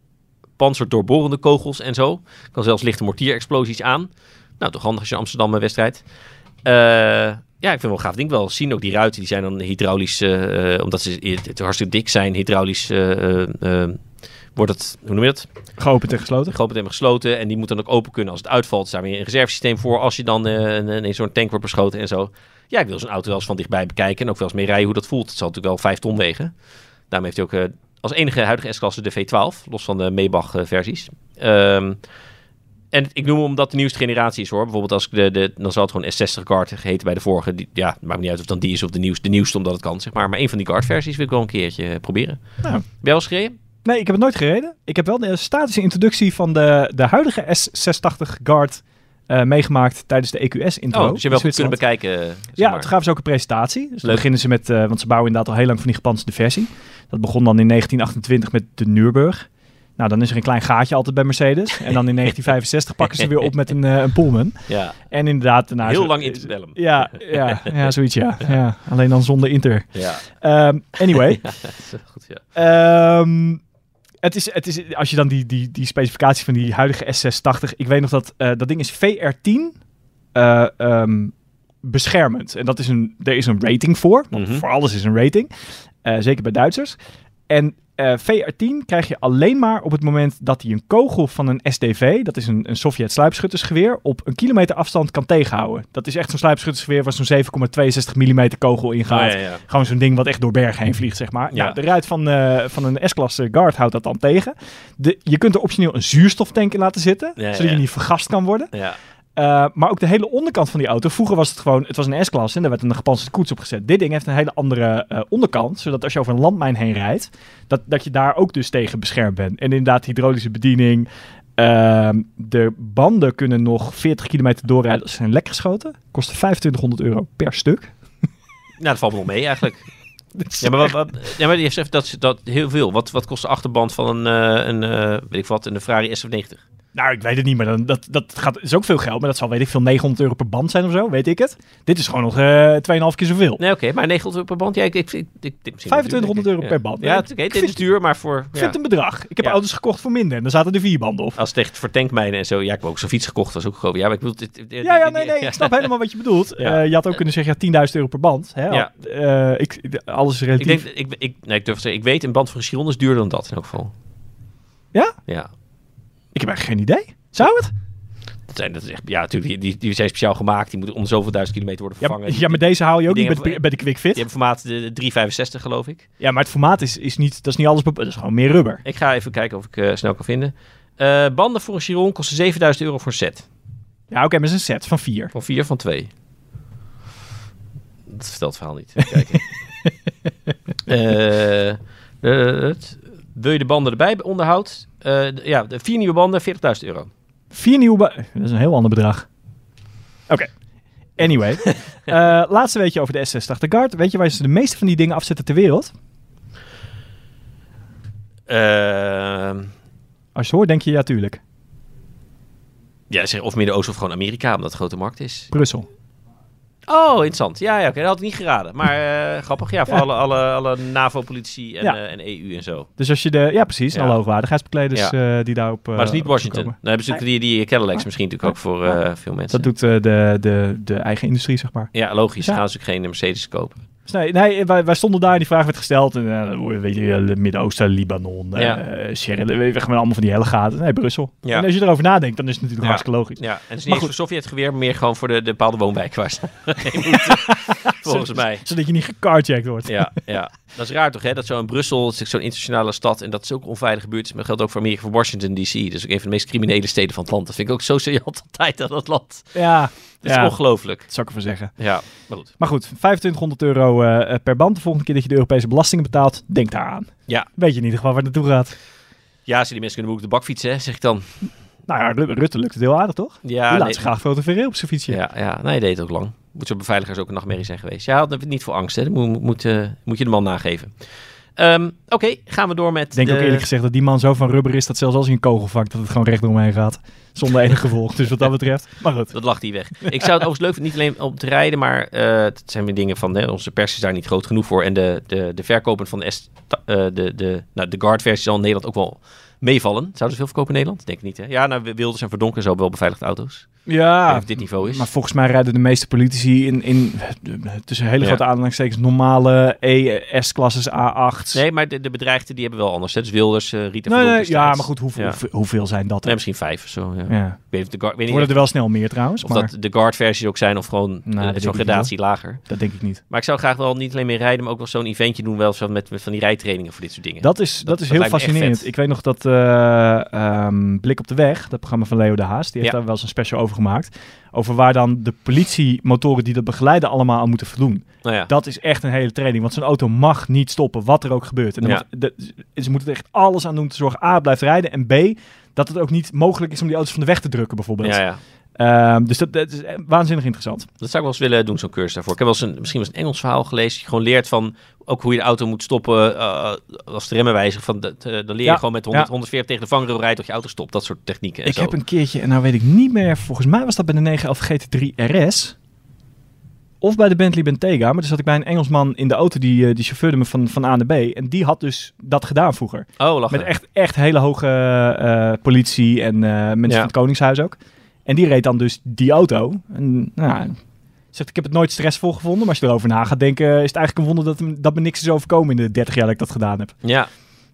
panzerdoorborende kogels en zo. Kan zelfs lichte mortierexplosies aan. Nou, toch handig als je Amsterdam een wedstrijd. Ja, ik vind wel gaaf ding wel zien. Ook die ruiten, die zijn dan hydraulisch, omdat ze hartstikke dik zijn, hydraulisch wordt het, hoe noem je dat? Geopend en gesloten. Geopend en gesloten. En die moet dan ook open kunnen als het uitvalt. Er staat weer een reservesysteem voor als je dan eh, een- zo'n tank wordt beschoten en zo. Ja, ik wil zo'n auto wel eens van dichtbij bekijken. En ook wel eens mee rijden hoe dat voelt. Het zal natuurlijk wel 5 ton wegen. Daarom heeft hij ook eh, als enige huidige S-klasse de V12. Los van de Maybach-versies. Ehm, en ik noem hem omdat de nieuwste generatie is hoor. Bijvoorbeeld als ik de, de dan zal het gewoon S60 Guard geheten bij de vorige. Die, ja, maakt niet uit of dan die is of de nieuwste, de nieuwste omdat het kan zeg maar. Maar een van die Guard versies wil ik wel een keertje proberen. Nou. Ben al eens gereden? Nee, ik heb het nooit gereden. Ik heb wel de statische introductie van de, de huidige S680 Guard eh, meegemaakt tijdens de EQS-intro. Oh, dus je hebt wel goed kunnen bekijken. eh, zeg Ja, maar. toen gaven ze ook een presentatie. Dus dan Leuk. beginnen ze met, eh, want ze bouwen inderdaad al heel lang van die gepantserde versie. Dat begon dan in 1928 met de Nürburg. Nou, dan is er een klein gaatje altijd bij Mercedes. En dan in [laughs] 1965 pakken ze weer op met een, een Pullman. Ja, En inderdaad... daarna is heel lang in te bellen. Ja, ja, ja, zoiets ja. [laughs] ja. Alleen dan zonder inter. Ja, Ehm, anyway, [laughs] goed, ja. Ehm, het is, het is, als je dan die, die, die specificatie van die huidige S680, ik weet nog dat eh, dat ding is VR10 eh, ehm, beschermend. En dat is een, er is een rating voor. Want Mhm. Voor alles is een rating. Eh, zeker bij Duitsers. En eh, VR10 krijg je alleen maar op het moment dat hij een kogel van een SDV, dat is een, een Sovjet sluipschuttersgeweer, op een kilometer afstand kan tegenhouden. Dat is echt zo'n sluipschuttersgeweer waar zo'n 7,62 mm kogel in gaat. Oh, ja, ja. Gewoon zo'n ding wat echt door bergen heen vliegt, zeg maar. Ja. De ruit van, eh, van een S-klasse Guard houdt dat dan tegen. De, je kunt er optioneel een zuurstoftank in laten zitten, zodat je niet vergast kan worden. ja. Eh, maar ook de hele onderkant van die auto. Vroeger was het gewoon, het was een S-klasse en daar werd een gepantserde koets op gezet. Dit ding heeft een hele andere eh, onderkant, zodat als je over een landmijn heen rijdt, dat, dat je daar ook dus tegen beschermd bent. En inderdaad, hydraulische bediening. Ehm, de banden kunnen nog 40 kilometer doorrijden. Ze zijn lek geschoten. Kosten 2500 euro per stuk. Nou, dat valt me nog mee eigenlijk. [laughs] Ja, maar, wat, wat, ja, maar je zegt dat, dat heel veel. Wat, wat kost de achterban van een, eh, een weet ik wat, een Ferrari SF90? Nou, ik weet het niet, maar dan, dat, dat gaat, is ook veel geld. Maar dat zal, weet ik veel, 900 euro per band zijn of zo, weet ik het. Dit is gewoon nog eh 2,5 keer zoveel. Nee, oké, maar 900 euro per band? Ja, ik, ik, ik, ik, ik- misschien wel duur, 2500 denk ik. euro per band. Ja, het, oké, Ik dit is duur, maar voor... Ik Ja. vind het een bedrag. Ik heb Ja. auto's gekocht voor minder en daar zaten er vier banden op. Als het echt voor tankmijnen en zo. Ja, ik heb ook zo'n fiets gekocht, is ook goedkoop. Ja, maar ik bedoel... dit- dit- dit- Ja, ja, nee, nee, [laughs] ik snap helemaal wat je bedoelt. Eh, je had ook kunnen zeggen, ja, 10.000 euro per band. Hè? Ja. Eh, ik, alles is Ik relatief. denk, ik, ik, nee, ik durf te zeggen, ik weet, een band van Giron is duurder dan dat in elk geval. Ja? Ja. Ik heb eigenlijk geen idee. Zou het? Dat zijn, dat is echt, ja, natuurlijk, die, die, die zijn speciaal gemaakt. Die moeten om zoveel duizend kilometer worden Ja, vervangen. ja, maar deze haal je ook niet bij bij de Quick Fit. Die hebben formaat de, de 365, geloof ik. Ja, maar het formaat is, is niet, dat is niet alles. Dat is gewoon meer rubber. Ik ga even kijken of ik eh, snel kan vinden. Eh, banden voor een Chiron kosten 7000 euro voor een set. Ja, oké, maar het is een set van vier. Van vier, van twee. Dat vertelt het verhaal niet. Kijken. [laughs] Eh, wil je de banden erbij onderhoud? Eh, ja, de vier nieuwe banden, 40.000 euro. Vier nieuwe... ba- Dat is een heel ander bedrag. Oké. Anyway. [laughs] Eh, laatste weetje over de S680 Guard. Weet je waar ze de meeste van die dingen afzetten ter wereld? Eh, Als je het hoort, denk je ja, tuurlijk. ja, zeg of Midden-Oosten of gewoon Amerika, omdat het een grote markt is. Brussel. Oh, interessant. Ja, ja oké, dat had ik niet geraden. Maar eh, grappig, ja, voor Ja. Alle, alle, alle NAVO-politici en, Ja. eh, en EU en zo. Dus als je de... Ja, precies. Ja. Alle hoogwaardigheidsbekleders eh, die daarop... Maar dat is niet Washington. komen. Dan hebben ze natuurlijk die, die Cadillacs misschien natuurlijk ook voor eh, veel mensen. Dat doet eh, de, de, de eigen industrie, zeg maar. Ja, logisch. Ja. Gaan ze ook geen Mercedes kopen. Dus nee, nee wij, wij stonden daar en die vraag werd gesteld. En uh, weet je, eh, Midden-Oosten, Libanon, Ja. uh, Sierra, allemaal van die helle gaten. Nee, Brussel. Ja. En als je erover nadenkt, dan is het natuurlijk Ja. hartstikke logisch. Ja, en het is niet voor Sovjetgeweer, maar meer gewoon voor de, de bepaalde woonwijk waar ze [laughs] [laughs] heen moeten, volgens mij. Zodat je niet gecarjacked wordt. Ja, ja, dat is raar toch, hè? Dat zo in Brussel, zo'n internationale stad en dat is ook onveilige buurt. is. Maar dat geldt ook voor Amerika, voor Washington D.C. Dus ook een van de meest criminele steden van het land. Dat vind ik ook zo serieus [laughs] altijd aan dat land. Ja, Dat ja, is dat ongelooflijk. zou ik ervan zeggen. Ja, maar goed. Maar goed, 2500 euro eh, per band. De volgende keer dat je de Europese belastingen betaalt, denk daaraan. Ja. Weet je in ieder geval waar het naartoe gaat. Ja, je die mensen kunnen ook de bak fietsen, hè, zeg ik dan. Nou ja, Ru- Rutte lukt het heel aardig, toch? Ja, Die laat nee, zich graag fotograferen op zijn fietsje. ja, ja, nee, deed het ook lang. Moet zo'n beveiligers ook een nachtmerrie zijn geweest. Ja, had niet voor angst, hè. Dat moet, moet, eh, moet je de man nageven. Ehm, Oké, gaan we door met Ik denk de... ook eerlijk gezegd dat die man zo van rubber is dat zelfs als hij een kogel vangt, dat het gewoon recht omheen gaat. Zonder enig gevolg. Dus wat dat betreft. Maar goed. Dat lacht hij weg. Ik zou het overigens leuk vinden, niet alleen om te rijden, maar eh het zijn weer dingen van, hè, onze pers is daar niet groot genoeg voor. En de, de, de verkopen van de, S, eh, de, de, nou, de Guard-versie zal in Nederland ook wel meevallen. Zouden ze veel verkopen in Nederland? Denk ik niet, hè? Ja, nou, Wilders en Verdonken zo wel beveiligde auto's. Ja, of dit niveau is. maar volgens mij rijden de meeste politici in, in tussen hele Ja. grote aanhalingstekens normale ES-klasses A8's. Nee, maar de, de bedreigden die hebben wel anders. Hè? Dus Wilders, eh Rita Nee, ja, maar goed, hoeveel, Ja. hoeveel, hoeveel zijn dat? Nee, misschien vijf of zo. Ja. Ja. Ik weet, de Guard, weet niet worden er wel snel meer trouwens, of maar dat de Guard-versies ook zijn of gewoon Nou, zo'n niet, gradatie lager. dat denk ik niet. Maar ik zou graag wel niet alleen meer rijden, maar ook wel zo'n eventje doen. Wel zo met, met van die rijtrainingen voor dit soort dingen. Dat is, dat, Dat- is dat heel fascinerend. Ik weet nog dat eh, ehm, Blik op de Weg, dat programma van Leo de Haas, die heeft Ja. daar wel eens een special over gemaakt. Over waar dan de politiemotoren die dat begeleiden allemaal aan moeten voldoen. nou ja. Dat is echt een hele training. Want zo'n auto mag niet stoppen, wat er ook gebeurt. En dan Ja. moet- de- ze moeten er echt alles aan doen te zorgen. A, blijft rijden. En B, dat het ook niet mogelijk is om die auto's van de weg te drukken, bijvoorbeeld. ja, ja. Ehm, dus dat, dat is waanzinnig interessant. Dat zou ik wel eens willen doen, zo'n cursus daarvoor. Ik heb wel eens een, misschien wel eens een Engels verhaal gelezen. Dat je gewoon leert van ook hoe je de auto moet stoppen eh, als de remmen wijzigen. Van dat, eh, dan leer je Ja, gewoon met 100, ja. 140 tegen de vangrail rijden tot je auto stopt. Dat soort technieken en Ik zo. heb een keertje, en nou weet ik niet meer, volgens mij was dat bij de 911 GT3 RS. Of bij de Bentley Bentayga. Maar toen zat ik bij een Engelsman in de auto, die, eh, die chauffeurde me van, van A naar B. En die had dus dat gedaan vroeger. Oh, lachen. Met echt, echt hele hoge eh, politie en mensen Ja. van het Koningshuis ook. En die reed dan dus die auto. En, nou, zegt, ik heb het nooit stressvol gevonden. Maar als je erover na gaat denken, is het eigenlijk een wonder dat, dat me niks is overkomen in de 30 jaar dat ik dat gedaan heb. Ja,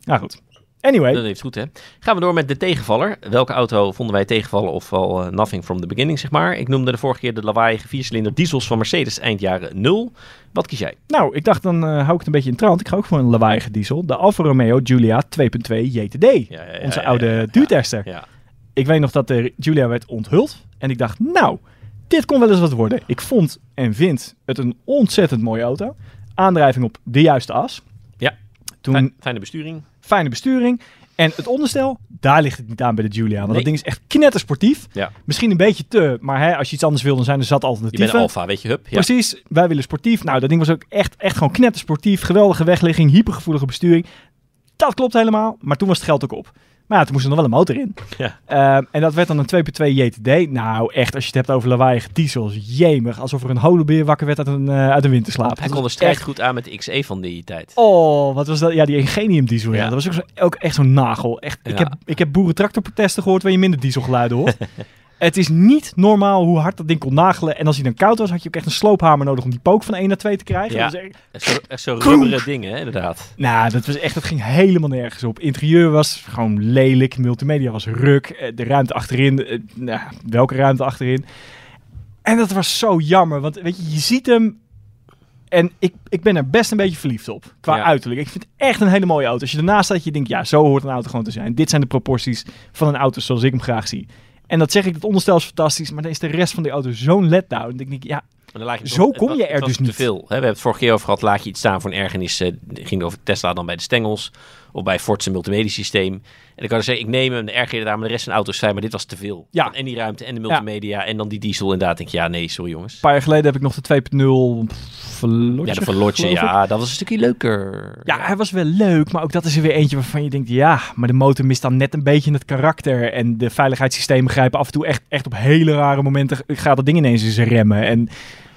Nou goed. Anyway, dat heeft goed hè. Gaan we door met de tegenvaller. Welke auto vonden wij tegenvallen of al eh, nothing from the beginning, zeg maar. Ik noemde de vorige keer de lawaaiige viercilinder diesels van Mercedes eind jaren 0. Wat kies jij? nou, ik dacht dan eh, hou ik het een beetje in trant. Ik ga ook voor een lawaaiige diesel. De Alfa Romeo Giulia 2.2 JTD. Ja, ja, ja, Onze oude duurtester. Ja. Ik weet nog dat de Giulia werd onthuld. En ik dacht, nou, dit kon wel eens wat worden. Ik vond en vind het een ontzettend mooie auto. Aandrijving op de juiste as. Ja. Toen Fijn- fijne besturing. fijne besturing. En het onderstel, daar ligt het niet aan bij de Giulia. Want Nee. dat ding is echt knettersportief. Ja. Misschien een beetje te, maar hè, als je iets anders wil, dan zijn er zat Je alternatieven. bent alfa, weet je, hup. Ja. Precies, wij willen sportief. Nou, dat ding was ook echt, echt gewoon knettersportief. Geweldige wegligging, hypergevoelige besturing. Dat klopt helemaal, maar toen was het geld ook op. Maar ja, toen moest er nog wel een motor in. [laughs] Ja. Ehm, en dat werd dan een 2.2 JTD. Nou, echt, als je het hebt over lawaaiige diesels, jemig. Alsof er een holenbeer wakker werd uit een, eh, uit een winterslaap. Hij kon strijd echt- goed aan met de XE van die tijd. Oh, wat was dat? Ja, die Ingenium diesel. Ja. Ja. Dat was ook, zo, ook echt zo'n nagel. Echt, ik, heb, ik heb boerentractorprotesten gehoord waar je minder dieselgeluiden hoort. [laughs] Het is niet normaal hoe hard dat ding kon nagelen. En als hij dan koud was, had je ook echt een sloophamer nodig om die pook van 1 naar 2 te krijgen. Ja. Dat echt- zo, echt zo rubberen dingen, hè, inderdaad. nou, dat was echt, dat ging helemaal nergens op. Interieur was gewoon lelijk. Multimedia was ruk. eh, De ruimte achterin, eh, nou, welke ruimte achterin? En dat was zo jammer, want weet je, je ziet hem. En ik, ik ben er best een beetje verliefd op, qua Ja. uiterlijk. Ik vind het echt een hele mooie auto. Als je ernaast staat, je denkt, ja, zo hoort een auto gewoon te zijn. Dit zijn de proporties van een auto zoals ik hem graag zie. En dat zeg ik, het onderstel is fantastisch, maar dan is de rest van die auto zo'n letdown. Dan denk ik, ja, Maar dan laat je Zo kom je er dus te niet. veel. Hè? We hebben het vorige keer over gehad, laat je iets staan voor een ergernis. eh, ging over Tesla dan bij de stengels. Of bij Ford's multimedia systeem. En dan kan je zeggen, ik neem hem, de erger je daar, maar de rest zijn auto's zijn. Maar dit was te veel. Ja. En die ruimte en de multimedia en dan die diesel. Inderdaad, denk je, ja nee, sorry jongens. een paar jaar geleden heb ik nog de 2.0 Ja, de [laughs] ik. ja, dat was een stukje leuker. Ja, hij was wel leuk, maar ook dat is er weer eentje waarvan je denkt, ja, maar de motor mist dan net een beetje het karakter. En de veiligheidssystemen grijpen af en toe echt, echt op hele rare momenten, gaat dat ding ineens in zijn remmen. En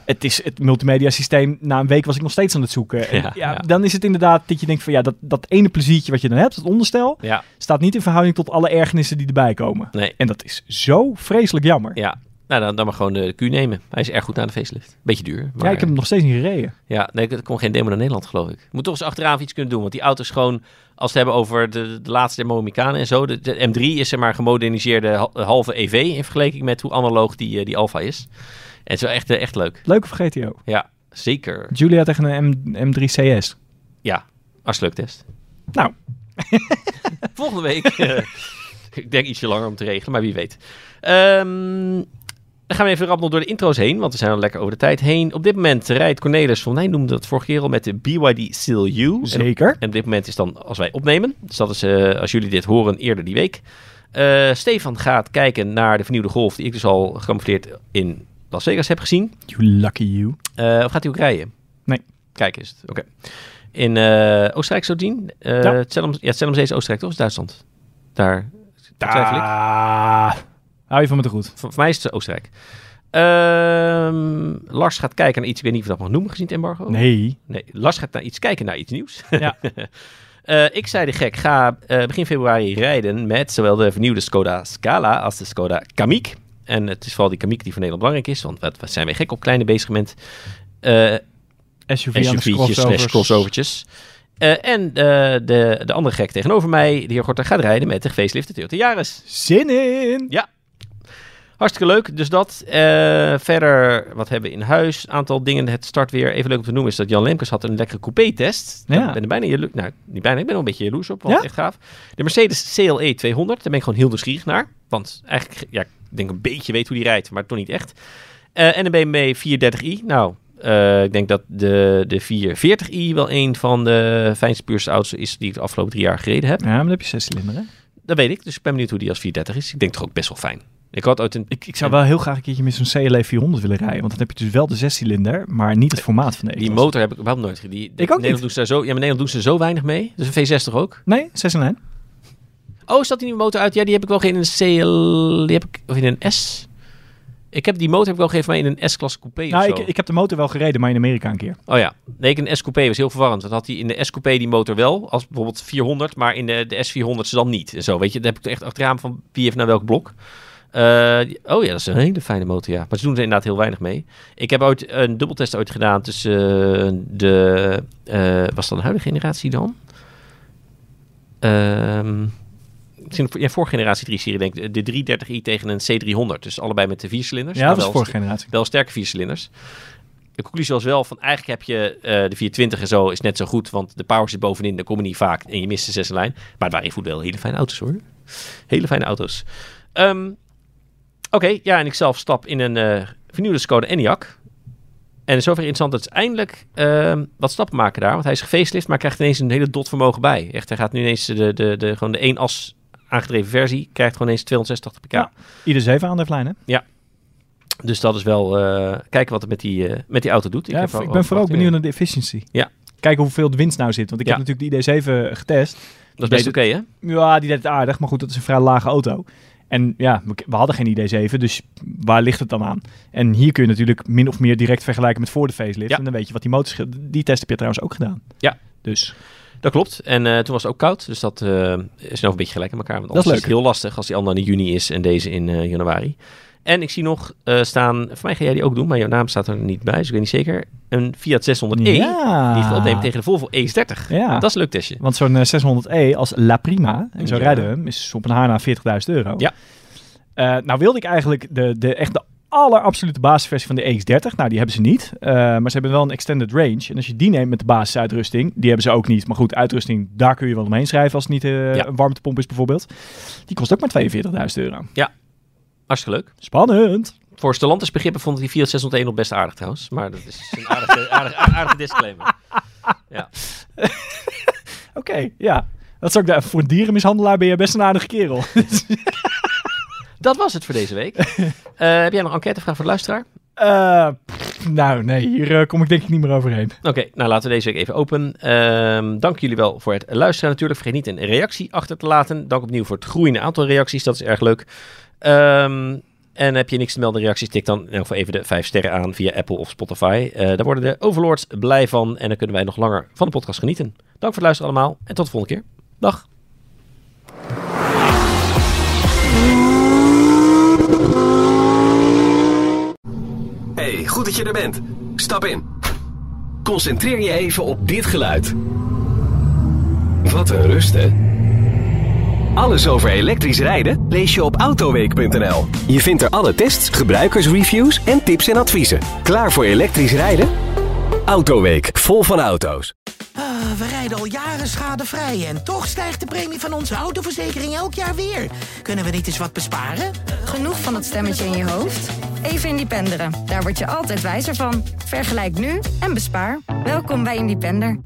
het is het multimedia systeem, na een week was ik nog steeds aan het zoeken. En Ja, ja, ja. Dan is het inderdaad dat je denkt van, ja, dat, dat ene pleziertje wat je dan hebt, het onderstel, Ja, staat niet in verhouding tot alle ergernissen die erbij komen. nee. En dat is zo vreselijk jammer. Ja, Nou, dan, dan maar gewoon de Q nemen. Hij is erg goed aan de facelift. Beetje duur. Maar, ja, ik heb hem nog steeds niet gereden. Ja, nee, er komt geen demo naar Nederland, geloof ik. Moet toch eens achteraan iets kunnen doen. Want die auto is gewoon, als we het hebben over de, de laatste demo Mikanen en zo. De, de M3 is zeg maar gemoderniseerde ha- halve EV in vergelijking met hoe analoog die, eh, die Alfa is. En het is wel echt, eh, echt leuk. Leuk of GTO? Ja, zeker. Julia tegen een M, M3 CS. Ja, hartstikke leuk test. Nou, [laughs] Volgende week. eh, ik denk ietsje langer om te regelen, maar wie weet. Ehm, dan gaan we even rap nog door de intro's heen, want we zijn al lekker over de tijd heen. Op dit moment rijdt Cornelis van, hij noemde dat vorige keer al met de BYD Seal U. En zeker. En op dit moment is dan als wij opnemen. Dus dat is eh, als jullie dit horen eerder die week. Eh, Stefan gaat kijken naar de vernieuwde Golf die ik dus al gecamoufleerd in Las Vegas heb gezien. You lucky you. Eh, of gaat hij ook rijden? Nee. Kijk het. Oké. In Oostenrijk zo zien. Ja. het Zellem- ja, is Oostenrijk toch? Of is Duitsland? Daar twijfel ik. Ah, hou je van me te goed. Voor, voor mij is het Oostenrijk. Ehm, Lars gaat kijken naar iets, ik weet niet of dat mag noemen gezien het embargo. Nee. Nee, Lars gaat naar iets kijken naar iets nieuws. [laughs] Ja. Eh, ik zei de gek, ga eh, begin februari rijden met zowel de vernieuwde Skoda Scala als de Skoda Kamiq. En het is vooral die Kamiq die voor Nederland belangrijk is, want wat, wat zijn wij gek op kleine bezigement. Eh SUV SUV'tjes slash crossovertjes. En de, de andere gek tegenover mij, de heer Gorter, gaat rijden met de facelifte Toyota Yaris. Zin in. Hartstikke leuk, dus dat. Eh, verder, wat hebben we in huis? Aantal dingen, het start weer. Even leuk om te noemen is dat Jan Lemkes had een lekkere coupé-test. Ja. Ik ben er bijna jaloers, nou, niet bijna, ik ben er wel een beetje jaloers op, want Ja? echt gaaf. De Mercedes CLE 200, daar ben ik gewoon heel nieuwsgierig naar. Want eigenlijk, ja, ik denk een beetje weet hoe die rijdt, maar toch niet echt. Eh, en de BMW 430i, nou... eh, ik denk dat de, de 440i wel een van de fijnste puurste auto's is die ik de afgelopen drie jaar gereden heb. Ja, maar dan heb je zes cilinder, hè? Dat weet ik, dus ik ben benieuwd hoe die als 430 is. Ik denk toch ook best wel fijn. Ik had een... Ik, ik zou wel heel graag een keertje met zo'n CLE 400 willen rijden. Want dan heb je dus wel de zescilinder, maar niet het formaat van deze. Die motor heb ik überhaupt nooit gedaan. Die, Ik ook Nederland niet. Doen ze daar zo, ja, maar Nederland doen ze zo weinig mee. Dus een V60 ook. Nee, 6 in lijn. Oh, staat die nieuwe motor uit? Ja, die heb ik wel geen in een CL... Die heb ik... Of in een S? Ik heb die motor heb ik wel gegeven, maar in een S-klasse coupé of Nou, ik, ik heb de motor wel gereden, maar in Amerika een keer. Oh ja. Nee, ik een S-coupé was heel verwarrend. Want had hij in de S-coupé die motor wel, als bijvoorbeeld 400, maar in de, de S400 ze dan niet. En zo, weet je. Dan heb ik echt achteraan van wie heeft nou welk blok. Eh, oh ja, dat is een hele fijne motor, ja. Maar ze doen er inderdaad heel weinig mee. Ik heb ooit een dubbeltest ooit gedaan tussen eh, de... eh, was dat een huidige generatie dan? Ehm misschien ja, vorige generatie 3-serie denk ik. De 330i tegen een C300. Dus allebei met de vier cilinders. Ja, dat wel vorige generatie. wel sterke vier cilinders. De conclusie was wel van eigenlijk heb je eh, de 420 en zo is net zo goed, want de power zit bovenin, dan kom je niet vaak en je mist de zes lijn. Maar het waren wel hele fijne auto's hoor. Hele fijne auto's. Ehm, Oké, ja, en ik zelf stap in een eh, vernieuwde Skoda Enyaq. En zover interessant dat is eindelijk ehm, wat stappen maken daar, want hij is gefacelift, maar krijgt ineens een hele dot vermogen bij. Echt, hij gaat nu ineens de, de, de, gewoon de één as aangedreven versie, krijgt gewoon ineens 286 pk. Ja. Ieder 7 aandrijflijn, hè? Dus dat is wel eh, kijken wat het met die, eh, met die auto doet. Ja, heb ik, wel- ben vooral ook benieuwd naar de efficiency. Ja. Kijken hoeveel de winst nou zit. Want ik Ja. heb natuurlijk de ID7 getest. Dat is best oké, hè? Ja, die deed het aardig. Maar goed, dat is een vrij lage auto. En ja, we, we hadden geen ID7, dus waar ligt het dan aan? En hier kun je natuurlijk min of meer direct vergelijken met voor de facelift. Ja. En dan weet je wat die motor. Die test heb je trouwens ook gedaan. Ja. Dus Dat klopt. En eh, toen was het ook koud, dus dat eh, is nog een beetje gelijk aan elkaar. Want Dat is leuk. heel lastig als die andere in juni is en deze in eh, januari. En ik zie nog eh, staan, voor mij ga jij die ook doen, maar jouw naam staat er niet bij, dus ik weet niet zeker. Een Fiat 600e, Ja. die gaat opnemen tegen de Volvo E30. Ja. Dat is een leuk testje. Want zo'n eh, 600e als La Prima, en zo Ja. rijden we hem, is op een haar na 40.000 euro. Ja. Eh, nou wilde ik eigenlijk de, de, echt de allerabsolute basisversie van de EX30. Nou, die hebben ze niet. Eh, maar ze hebben wel een extended range. En als je die neemt met de basisuitrusting, die hebben ze ook niet. Maar goed, uitrusting, daar kun je wel omheen schrijven als het niet eh, Ja. een warmtepomp is bijvoorbeeld. Die kost ook maar 42.000 euro. Hartstikke leuk. Spannend. Voor Stellantis begrippen vond ik die Fiat 601 nog best aardig trouwens. Maar dat is een aardige, [laughs] aardige, aardige disclaimer. Ja. [laughs] Oké, ja. Dat de, voor een dierenmishandelaar ben je best een aardige kerel. [laughs] Dat was het voor deze week. Eh, heb jij nog enquêtevraag voor de luisteraar? Eh, pff, nou, nee, hier eh, kom ik denk ik niet meer overheen. Oké, nou laten we deze week even open. Ehm, dank jullie wel voor het luisteren natuurlijk. Vergeet niet een reactie achter te laten. Dank opnieuw voor het groeiende aantal reacties. Dat is erg leuk. Ehm, en heb je niks te melden reacties, tik dan even de vijf sterren aan via Apple of Spotify. Eh, daar worden de overlords blij van en dan kunnen wij nog langer van de podcast genieten. Dank voor het luisteren allemaal en tot de volgende keer. Dag. Hey, goed dat je er bent. Stap in. Concentreer je even op dit geluid. Wat een rust, hè? Alles over elektrisch rijden lees je op autoweek.nl. Je vindt er alle tests, gebruikersreviews en tips en adviezen. Klaar voor elektrisch rijden? Autoweek, vol van auto's. Ah, we rijden al jaren schadevrij en toch stijgt de premie van onze autoverzekering elk jaar weer. Kunnen we niet eens wat besparen? Genoeg van dat stemmetje in je hoofd? Even Independeren. Daar word je altijd wijzer van. Vergelijk nu en bespaar. Welkom bij Independer.